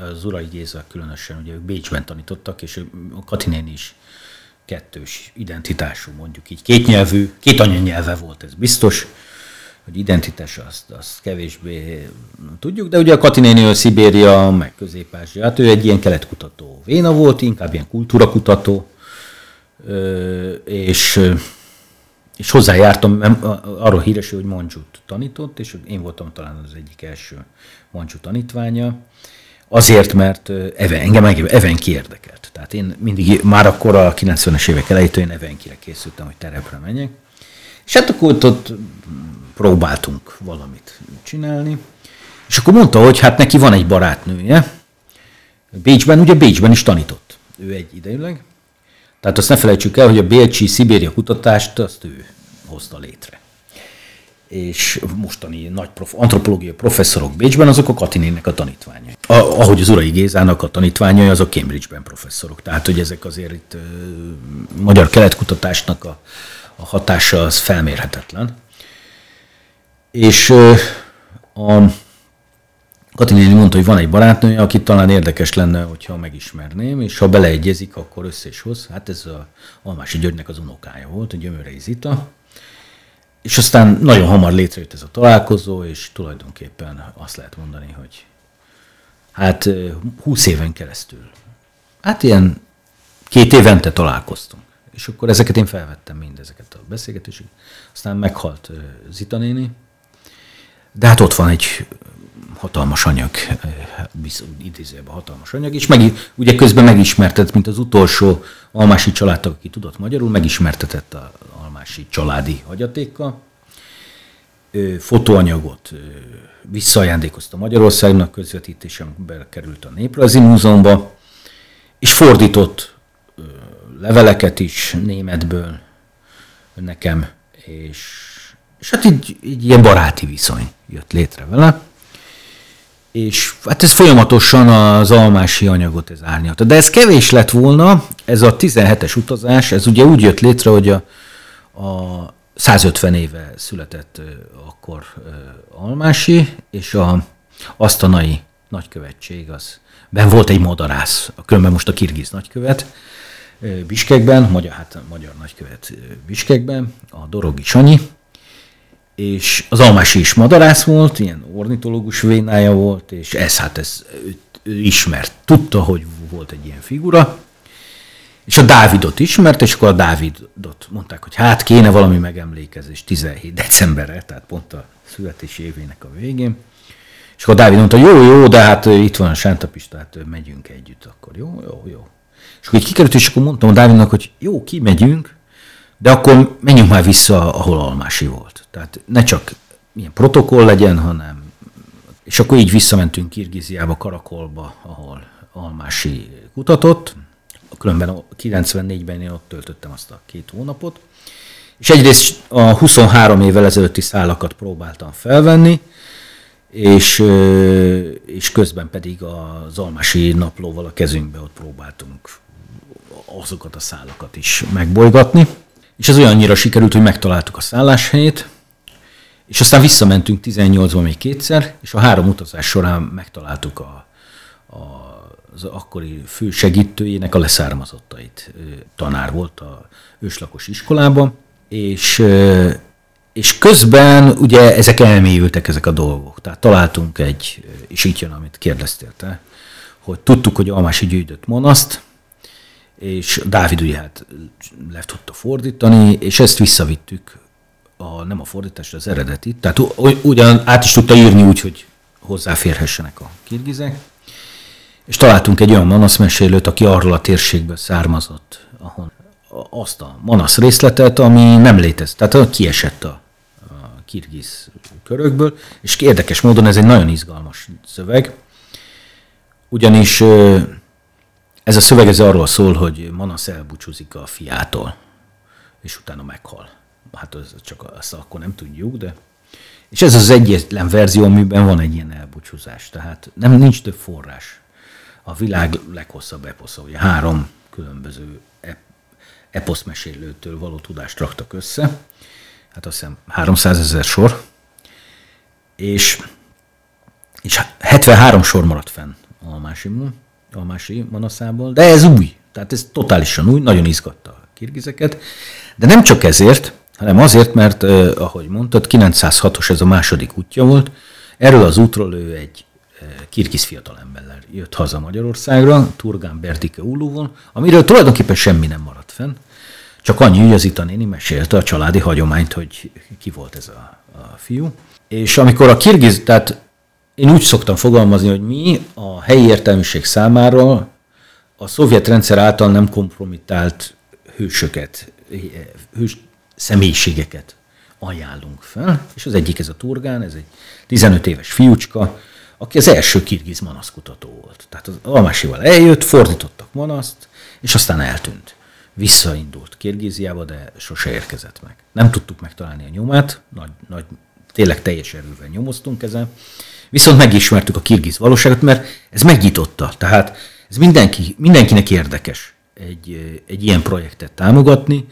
S2: az Urai Géza különösen, ugye ők Bécsben tanítottak, és a Katinén is kettős identitású, mondjuk így kétnyelvű, két anyanyelve volt, ez biztos, hogy identitás azt, azt kevésbé tudjuk, de ugye a Katinéni Szibéria, meg közép hát ő egy ilyen keletkutató véna volt, inkább ilyen kultúrakutató, és és hozzájártam, arról híres, hogy Mancsút tanított, és én voltam talán az egyik első Mancsú tanítványa, azért, mert Even, engem Even kiérdekelt. Tehát én mindig, már akkor a 90-es évek elejétől én Evenkire készültem, hogy terepre menjek. És hát akkor ott, ott próbáltunk valamit csinálni. És akkor mondta, hogy hát neki van egy barátnője, Bécsben, ugye Bécsben is tanított. Ő egy idejűleg. Tehát azt ne felejtsük el, hogy a Bécsi Szibéria kutatást azt ő hozta létre. És mostani nagy prof, antropológia professzorok Bécsben, azok a Katinének a tanítványai. A, ahogy az Urai Gézának a tanítványai, azok Cambridge-ben professzorok. Tehát, hogy ezek azért itt uh, magyar keletkutatásnak a, a hatása az felmérhetetlen. És a Kati néni mondta, hogy van egy barátnője, akit talán érdekes lenne, hogyha megismerném, és ha beleegyezik, akkor össze is hoz. Hát ez a Almási Györgynek az unokája volt, a Gyömörei Zita. És aztán nagyon hamar létrejött ez a találkozó, és tulajdonképpen azt lehet mondani, hogy hát 20 éven keresztül, hát ilyen két évente találkoztunk. És akkor ezeket én felvettem mindezeket a beszélgetéseket. Aztán meghalt Zita néni, de hát ott van egy hatalmas anyag, idézőben hatalmas anyag, és meg, ugye közben megismertetett, mint az utolsó almási családtag, aki tudott magyarul, megismertetett a almási családi hagyatékkal. Fotóanyagot visszaajándékozta Magyarországnak, közvetítésembe került a Néprajzi Múzeumba, és fordított leveleket is németből nekem, és, és hát így, így ilyen baráti viszony jött létre vele és hát ez folyamatosan az almási anyagot ez árnyalta. De ez kevés lett volna, ez a 17-es utazás, ez ugye úgy jött létre, hogy a, a 150 éve született akkor Almási, és a asztanai nagykövetség, az ben volt egy madarász, különben most a kirgiz nagykövet, Biskekben, magyar, hát magyar nagykövet Biskekben, a Dorogi Sanyi, és az Almási is madarász volt, ilyen ornitológus vénája volt, és ez hát ez ő, ő ismert, tudta, hogy volt egy ilyen figura, és a Dávidot ismert, és akkor a Dávidot mondták, hogy hát kéne valami megemlékezés 17 decemberre, tehát pont a születési évének a végén. És akkor a Dávid mondta, jó, jó, de hát itt van a Sántapista, hát megyünk együtt, akkor jó, jó, jó. És akkor így kikerült, és akkor mondtam a Dávidnak, hogy jó, kimegyünk, de akkor menjünk már vissza, ahol Almási volt. Tehát ne csak milyen protokoll legyen, hanem És akkor így visszamentünk Kirgiziába, Karakolba, ahol Almási kutatott. Különben 94-ben én ott töltöttem azt a két hónapot. És egyrészt a 23 évvel ezelőtti szálakat próbáltam felvenni, és, és közben pedig az Almási naplóval a kezünkbe ott próbáltunk azokat a szálakat is megbolygatni. És ez olyannyira sikerült, hogy megtaláltuk a szálláshelyét, és aztán visszamentünk 18-ban még kétszer, és a három utazás során megtaláltuk a, a, az akkori fősegítőjének a leszármazottait. Tanár volt a őslakos iskolában, és, és közben ugye ezek elmélyültek ezek a dolgok. Tehát találtunk egy, és itt jön, amit kérdeztél te, hogy tudtuk, hogy Almási gyűjtött monaszt, és Dávid ugye hát le tudta fordítani, és ezt visszavittük, a, nem a fordítást, az eredetit, tehát ugyan át is tudta írni úgy, hogy hozzáférhessenek a kirgizek, és találtunk egy olyan manaszmesélőt, aki arról a térségből származott, ahol azt a manasz részletet, ami nem létezett, tehát kiesett a, a kirgiz körökből, és érdekes módon ez egy nagyon izgalmas szöveg, ugyanis ez a szöveg ez arról szól, hogy Manasz elbúcsúzik a fiától, és utána meghal. Hát ez csak azt akkor nem tudjuk, de... És ez az egyetlen verzió, amiben van egy ilyen elbúcsúzás. Tehát nem nincs több forrás. A világ leghosszabb eposza, ugye három különböző eposzmesélőtől való tudást raktak össze. Hát azt hiszem 300 ezer sor. És, és 73 sor maradt fenn a másikban almási manaszából, de ez új, tehát ez totálisan új, nagyon izgatta a kirgizeket, de nem csak ezért, hanem azért, mert, ahogy mondtad, 906-os ez a második útja volt, erről az útról ő egy kirgiz fiatalemberrel jött haza Magyarországra, Turgán Berdike Ulúval, amiről tulajdonképpen semmi nem maradt fenn, csak annyi, hogy az Ita mesélte a családi hagyományt, hogy ki volt ez a, a fiú. És amikor a kirgiz, tehát én úgy szoktam fogalmazni, hogy mi a helyi értelmiség számára a szovjet rendszer által nem kompromittált hősöket, hős személyiségeket ajánlunk fel, és az egyik ez a Turgán, ez egy 15 éves fiúcska, aki az első kirgiz manaszkutató volt. Tehát az Almásival eljött, fordítottak manaszt, és aztán eltűnt. Visszaindult Kirgiziába, de sose érkezett meg. Nem tudtuk megtalálni a nyomát, nagy, nagy, tényleg teljes erővel nyomoztunk ezen, Viszont megismertük a kirgiz valóságot, mert ez megnyitotta. Tehát ez mindenki, mindenkinek érdekes egy, egy ilyen projektet támogatni.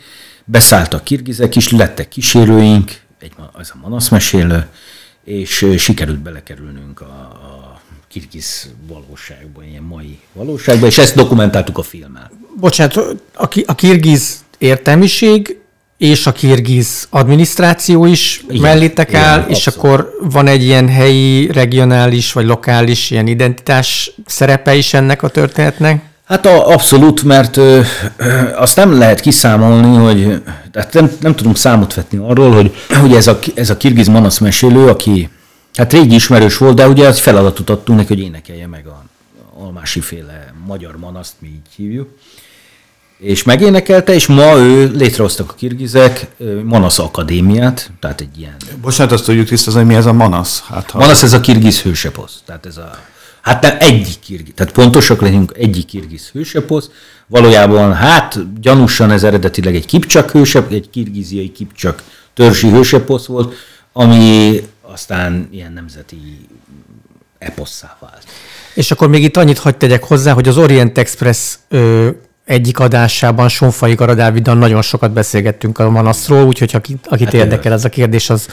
S2: Beszálltak kirgizek is, lettek kísérőink, egy, ez a Manasz mesélő, és sikerült belekerülnünk a, a kirgiz valóságba, ilyen mai valóságba, és ezt dokumentáltuk a filmmel.
S1: Bocsánat, a, a kirgiz értelmiség és a kirgiz adminisztráció is igen, mellétek igen, áll, igen, és abszolút. akkor van egy ilyen helyi, regionális vagy lokális ilyen identitás szerepe is ennek a történetnek?
S2: Hát a, abszolút, mert ö, ö, azt nem lehet kiszámolni, hogy tehát nem, nem tudunk számot vetni arról, hogy, hogy ez, a, ez a kirgiz manasz mesélő, aki hát régi ismerős volt, de ugye az feladatot adtunk neki, hogy énekelje meg a almási féle magyar manaszt, mi így hívjuk és megénekelte, és ma ő létrehoztak a kirgizek Manasz Akadémiát, tehát egy ilyen...
S4: Bocsánat, azt tudjuk tisztázni, hogy mi ez a Manasz?
S2: Hát, ha... Manasz ez a kirgiz hőseposz, tehát ez a... Hát nem egyik kirgiz, tehát pontosak legyünk, egyik kirgiz hőseposz, valójában hát gyanúsan ez eredetileg egy kipcsak hősep, egy kirgiziai kipcsak törzsi hőseposz volt, ami aztán ilyen nemzeti eposszá vált.
S1: És akkor még itt annyit hagyd tegyek hozzá, hogy az Orient Express ö, egyik adásában Sonfai Garadávidan nagyon sokat beszélgettünk a Manaszról, úgyhogy akit, akit hát érdekel ez a kérdés, az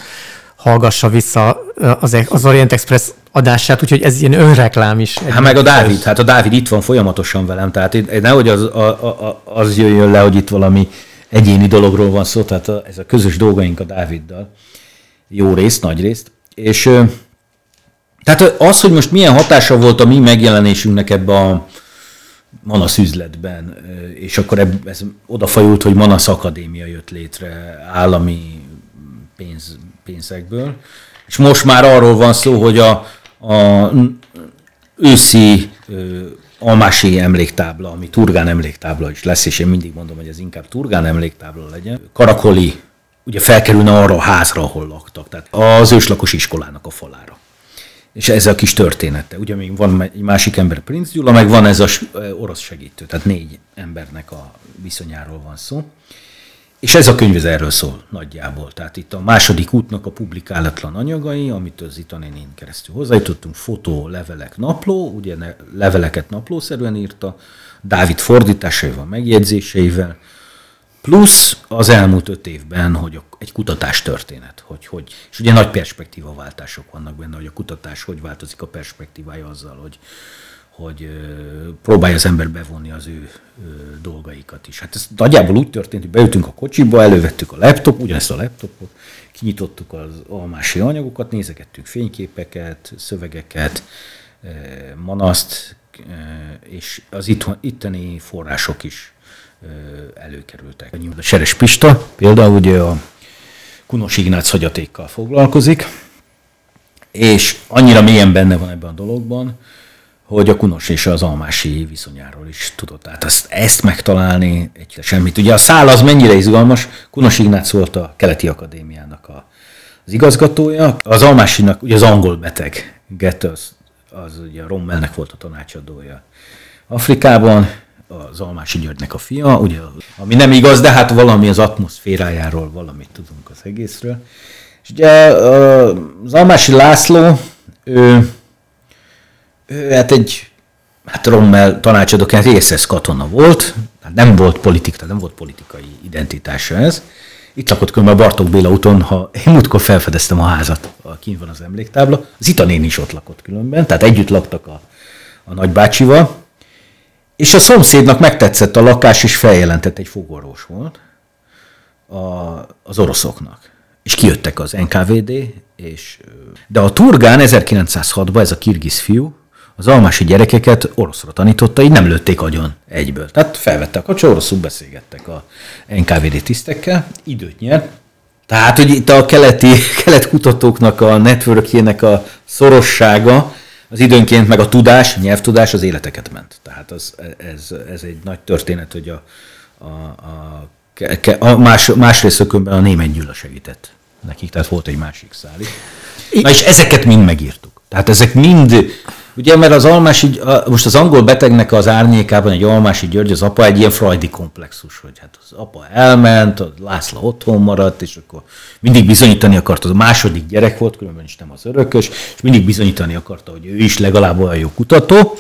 S1: hallgassa vissza az, az Orient Express adását, úgyhogy ez ilyen önreklám is.
S2: Hát meg a Dávid, hát a Dávid itt van folyamatosan velem, tehát nehogy az, a, a, az jöjjön le, hogy itt valami egyéni dologról van szó, tehát a, ez a közös dolgaink a Dáviddal. Jó részt, nagy részt. És tehát az, hogy most milyen hatása volt a mi megjelenésünknek ebbe a, Manasz üzletben, és akkor ez odafajult, hogy Manasz Akadémia jött létre állami pénz, pénzekből. És most már arról van szó, hogy a, a őszi Almási emléktábla, ami Turgán emléktábla is lesz, és én mindig mondom, hogy ez inkább Turgán emléktábla legyen. Karakoli ugye felkerülne arra a házra, ahol laktak, tehát az őslakos iskolának a falára. És ez a kis története. Ugye még van egy másik ember, Prince Gyula, meg van ez az orosz segítő, tehát négy embernek a viszonyáról van szó. És ez a könyv ez erről szól nagyjából. Tehát itt a második útnak a publikálatlan anyagai, amit az Itanénén keresztül hozzájutottunk, fotó, levelek, napló, ugye leveleket naplószerűen írta, Dávid fordításaival, megjegyzéseivel, plusz az elmúlt öt évben, hogy egy kutatás történet, hogy, hogy, és ugye nagy perspektívaváltások vannak benne, hogy a kutatás hogy változik a perspektívája azzal, hogy, hogy próbálja az ember bevonni az ő dolgaikat is. Hát ez nagyjából úgy történt, hogy beültünk a kocsiba, elővettük a laptop, ugyanezt a laptopot, kinyitottuk az almási anyagokat, nézegettünk fényképeket, szövegeket, manaszt, és az itteni források is előkerültek. A Seres Pista például ugye a Kunos Ignác hagyatékkal foglalkozik, és annyira mélyen benne van ebben a dologban, hogy a Kunos és az Almási viszonyáról is tudott. Tehát ezt, ezt megtalálni, egy semmit. Ugye a szál az mennyire izgalmas, Kunos Ignác volt a Keleti Akadémiának a, az igazgatója, az Almásinak ugye az angol beteg, Goethe, az, az ugye a Rommelnek volt a tanácsadója Afrikában, az Almási Györgynek a fia, ugye, ami nem igaz, de hát valami az atmoszférájáról, valamit tudunk az egészről. És ugye az Almási László, ő, ő hát egy hát Rommel tanácsadóként részesz katona volt, hát nem volt politika, nem volt politikai identitása ez. Itt lakott különben Bartók Béla úton, ha én múltkor felfedeztem a házat, a kint van az emléktábla, az Itanén is ott lakott különben, tehát együtt laktak a, a nagybácsival, és a szomszédnak megtetszett a lakás, és feljelentett, egy fogorvos volt a, az oroszoknak. És kijöttek az NKVD, és, de a Turgán 1906-ban ez a kirgiz fiú, az almási gyerekeket oroszra tanította, így nem lőtték agyon egyből. Tehát felvette a kacsa, oroszul beszélgettek a NKVD tisztekkel, időt nyert. Tehát, hogy itt a keleti, kelet kutatóknak a networkjének a szorossága, az időnként meg a tudás, nyelvtudás az életeket ment. Tehát az, ez, ez egy nagy történet, hogy a, a, a, a más, más részökönben a német gyűlöl segített nekik, tehát volt egy másik száli. Na és ezeket mind megírtuk. Tehát ezek mind Ugye, mert az Almási, most az angol betegnek az árnyékában egy Almási György, az apa egy ilyen frajdi komplexus, hogy hát az apa elment, a László otthon maradt, és akkor mindig bizonyítani akarta, az a második gyerek volt, különben is nem az örökös, és mindig bizonyítani akarta, hogy ő is legalább olyan jó kutató,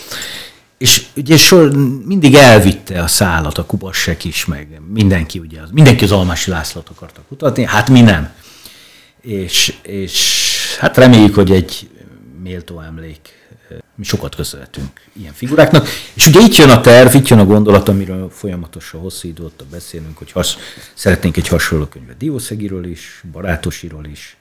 S2: és ugye sor, mindig elvitte a szállat, a Kubassek is, meg mindenki, ugye, az, mindenki az Almási Lászlót akarta kutatni, hát mi nem. És, és hát reméljük, hogy egy méltó emlék mi sokat köszönhetünk ilyen figuráknak. És ugye itt jön a terv, itt jön a gondolat, amiről folyamatosan hosszú idő óta beszélünk, hogy has, szeretnénk egy hasonló könyvet Diószegiről is, Barátosiról is,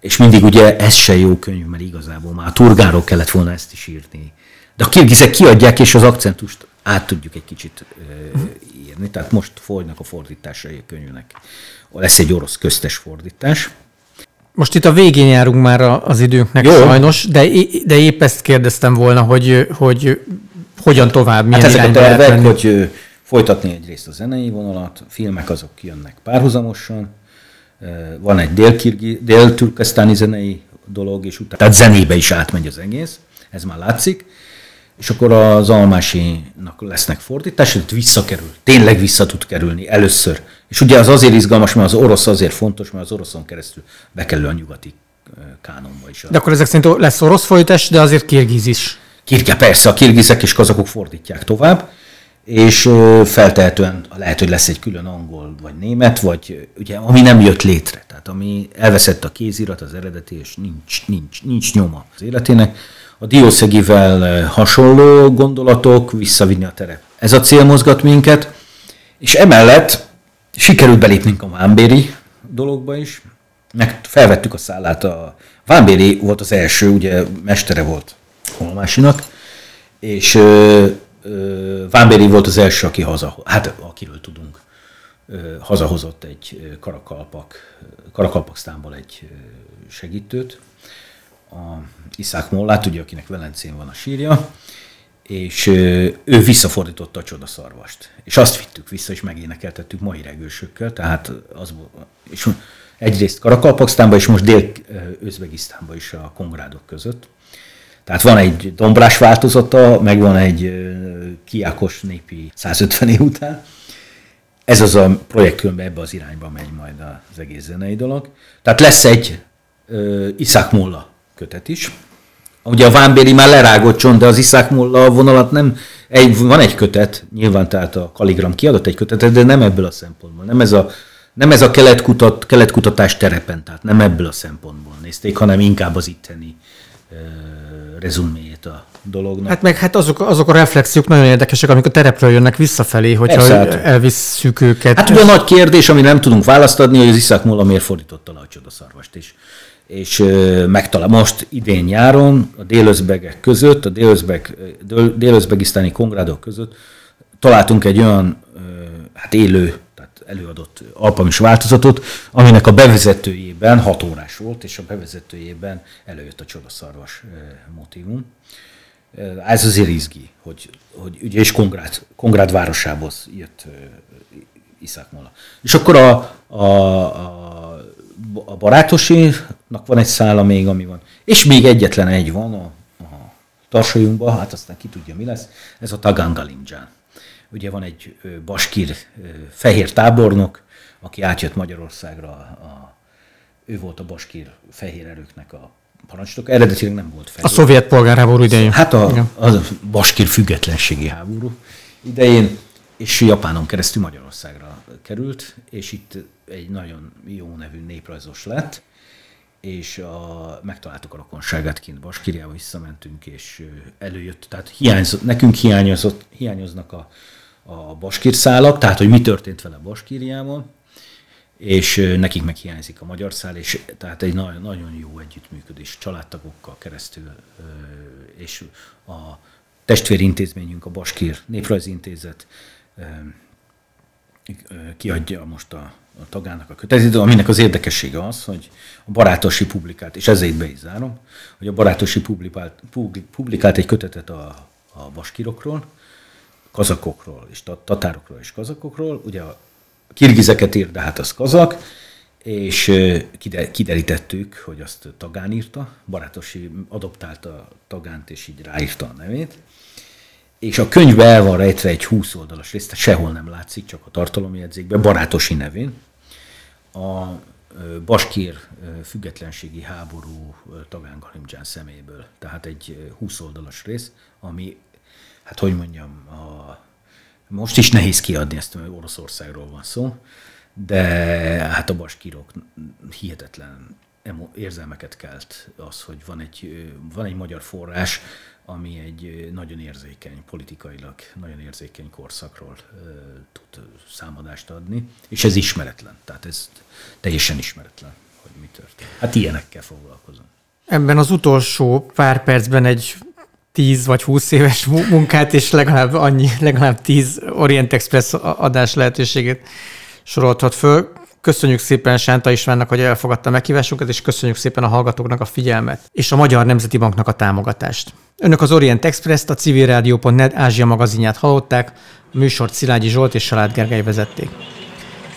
S2: és mindig ugye ez se jó könyv, mert igazából már a Turgáról kellett volna ezt is írni. De a kirgizek kiadják, és az akcentust át tudjuk egy kicsit uh, írni. Tehát most folynak a fordításai a könyvnek. Lesz egy orosz köztes fordítás.
S1: Most itt a végén járunk már az időnknek Jó. sajnos, de, de épp ezt kérdeztem volna, hogy, hogy hogyan tovább,
S2: milyen hát ezek a tervek, hogy folytatni egyrészt a zenei vonalat, filmek azok jönnek párhuzamosan, van egy dél-türkesztáni zenei dolog, és utána, tehát zenébe is átmegy az egész, ez már látszik, és akkor az almásinak lesznek fordítás, tehát visszakerül, tényleg vissza tud kerülni először. És ugye az azért izgalmas, mert az orosz azért fontos, mert az oroszon keresztül bekerül a nyugati kánonba is.
S1: De akkor ezek szerint lesz orosz fordítás, de azért kirgiz is.
S2: Kirke, persze, a kirgizek és kazakok fordítják tovább, és feltehetően lehet, hogy lesz egy külön angol vagy német, vagy ugye, ami nem jött létre, tehát ami elveszett a kézirat, az eredeti, és nincs, nincs, nincs nyoma az életének a diószegivel hasonló gondolatok, visszavinni a terep. Ez a cél mozgat minket, és emellett sikerült belépnünk a Vámbéri dologba is, meg felvettük a szállát. A Vámbéri volt az első, ugye mestere volt Holmásinak, és ö, ö, Vámbéri volt az első, aki haza, hát akiről tudunk, ö, hazahozott egy karakalpak, karakalpaksztánból egy segítőt, a Iszák Mollát, ugye, akinek Velencén van a sírja, és ő visszafordította a csodaszarvast. És azt vittük vissza, és megénekeltettük mai regősökkel, tehát az, és egyrészt Karakalpaksztánban, és most Dél-Özbegisztánban is a kongrádok között. Tehát van egy dombrás változata, meg van egy kiákos népi 150 év után. Ez az a projekt különben ebbe az irányba megy majd az egész zenei dolog. Tehát lesz egy uh, Iszák Molla kötet is. Ugye a Vámbéli már lerágott csont, de az Iszák Molla vonalat nem, egy, van egy kötet, nyilván tehát a Kaligram kiadott egy kötetet, de nem ebből a szempontból. Nem ez a, nem ez a keletkutat, keletkutatás terepen, tehát nem ebből a szempontból nézték, hanem inkább az itteni uh, rezuméjét a dolognak.
S1: Hát meg hát azok, azok a reflexiók nagyon érdekesek, amik a terepről jönnek visszafelé, hogyha
S2: Persze, hát-
S1: elvisszük őket.
S2: Hát ugye a nagy kérdés, ami nem tudunk választ adni, hogy az Iszák Molla miért fordította le a csodaszarvast is. És megtalál most idén nyáron a délözbegek között, a délözbeg, dél- délözbegisztáni kongrádok között találtunk egy olyan hát élő, tehát előadott alpamis változatot, aminek a bevezetőjében hat órás volt, és a bevezetőjében előjött a csodaszarvas ö, motivum. Ez azért izgi, hogy, hogy ugye és Kongrád, Kongrád városából jött Iszák Mola. És akkor a, a, a, a barátosinak van egy szála még, ami van. És még egyetlen egy van a, a tarsajunkban, hát aztán ki tudja mi lesz, ez a Tagangalimdzsán. Ugye van egy baskír fehér tábornok, aki átjött Magyarországra, a, a, ő volt a baskír fehér erőknek a parancsnok, eredetileg nem volt fel.
S1: A szovjet polgárháború idején.
S2: Hát a, a baskír függetlenségi háború idején, és Japánon keresztül Magyarországra került, és itt egy nagyon jó nevű néprajzos lett, és a, megtaláltuk a rokonságát kint Baskiriába, visszamentünk, és előjött, tehát hiányzott, nekünk hiányozott, hiányoznak a, a baskír szálak, tehát hogy mi történt vele Baskíriában, és nekik meg hiányzik a magyar szál, és tehát egy nagyon, nagyon jó együttműködés családtagokkal keresztül, és a testvérintézményünk, a Baskír Néprajzintézet kiadja most a, a tagának a kötelező, aminek az érdekessége az, hogy a barátosi publikált, és ezért be is zárom, hogy a barátosi publikált, publikált egy kötetet a, a baskirokról, kazakokról, és tatárokról és kazakokról, ugye a kirgizeket ír, de hát az kazak, és kiderítettük, hogy azt Tagán írta, Barátosi adoptálta Tagánt, és így ráírta a nevét. És a könyvbe el van rejtve egy 20 oldalas rész, tehát sehol nem látszik, csak a tartalomjegyzékben, Barátosi nevén. A Baskír függetlenségi háború Tagán Galimdzsán szeméből. Tehát egy 20 oldalas rész, ami, hát hogy mondjam, a most is nehéz kiadni ezt, mert Oroszországról van szó, de hát a baskírok hihetetlen érzelmeket kelt az, hogy van egy, van egy magyar forrás, ami egy nagyon érzékeny, politikailag nagyon érzékeny korszakról tud számadást adni, és ez ismeretlen, tehát ez teljesen ismeretlen, hogy mi történt. Hát ilyenekkel foglalkozom.
S1: Ebben az utolsó pár percben egy 10 vagy 20 éves munkát, és legalább annyi, legalább 10 Orient Express adás lehetőségét sorolthat föl. Köszönjük szépen Sánta Istvánnak, hogy elfogadta meghívásunkat, és köszönjük szépen a hallgatóknak a figyelmet, és a Magyar Nemzeti Banknak a támogatást. Önök az Orient Express-t, a civilrádió.net Ázsia magazinját hallották, a műsort Szilágyi Zsolt és Salád Gergely vezették.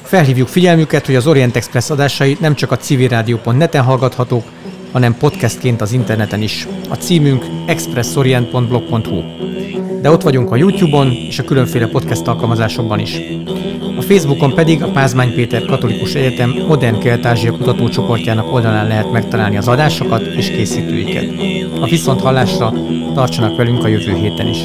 S1: Felhívjuk figyelmüket, hogy az Orient Express adásai nem csak a civilrádió.net-en hallgathatók, hanem podcastként az interneten is. A címünk expressorient.blog.hu. De ott vagyunk a YouTube-on és a különféle podcast alkalmazásokban is. A Facebookon pedig a Pázmány Péter Katolikus Egyetem Modern Kelet-Ázsia kutatócsoportjának oldalán lehet megtalálni az adásokat és készítőiket. A viszont hallásra tartsanak velünk a jövő héten is.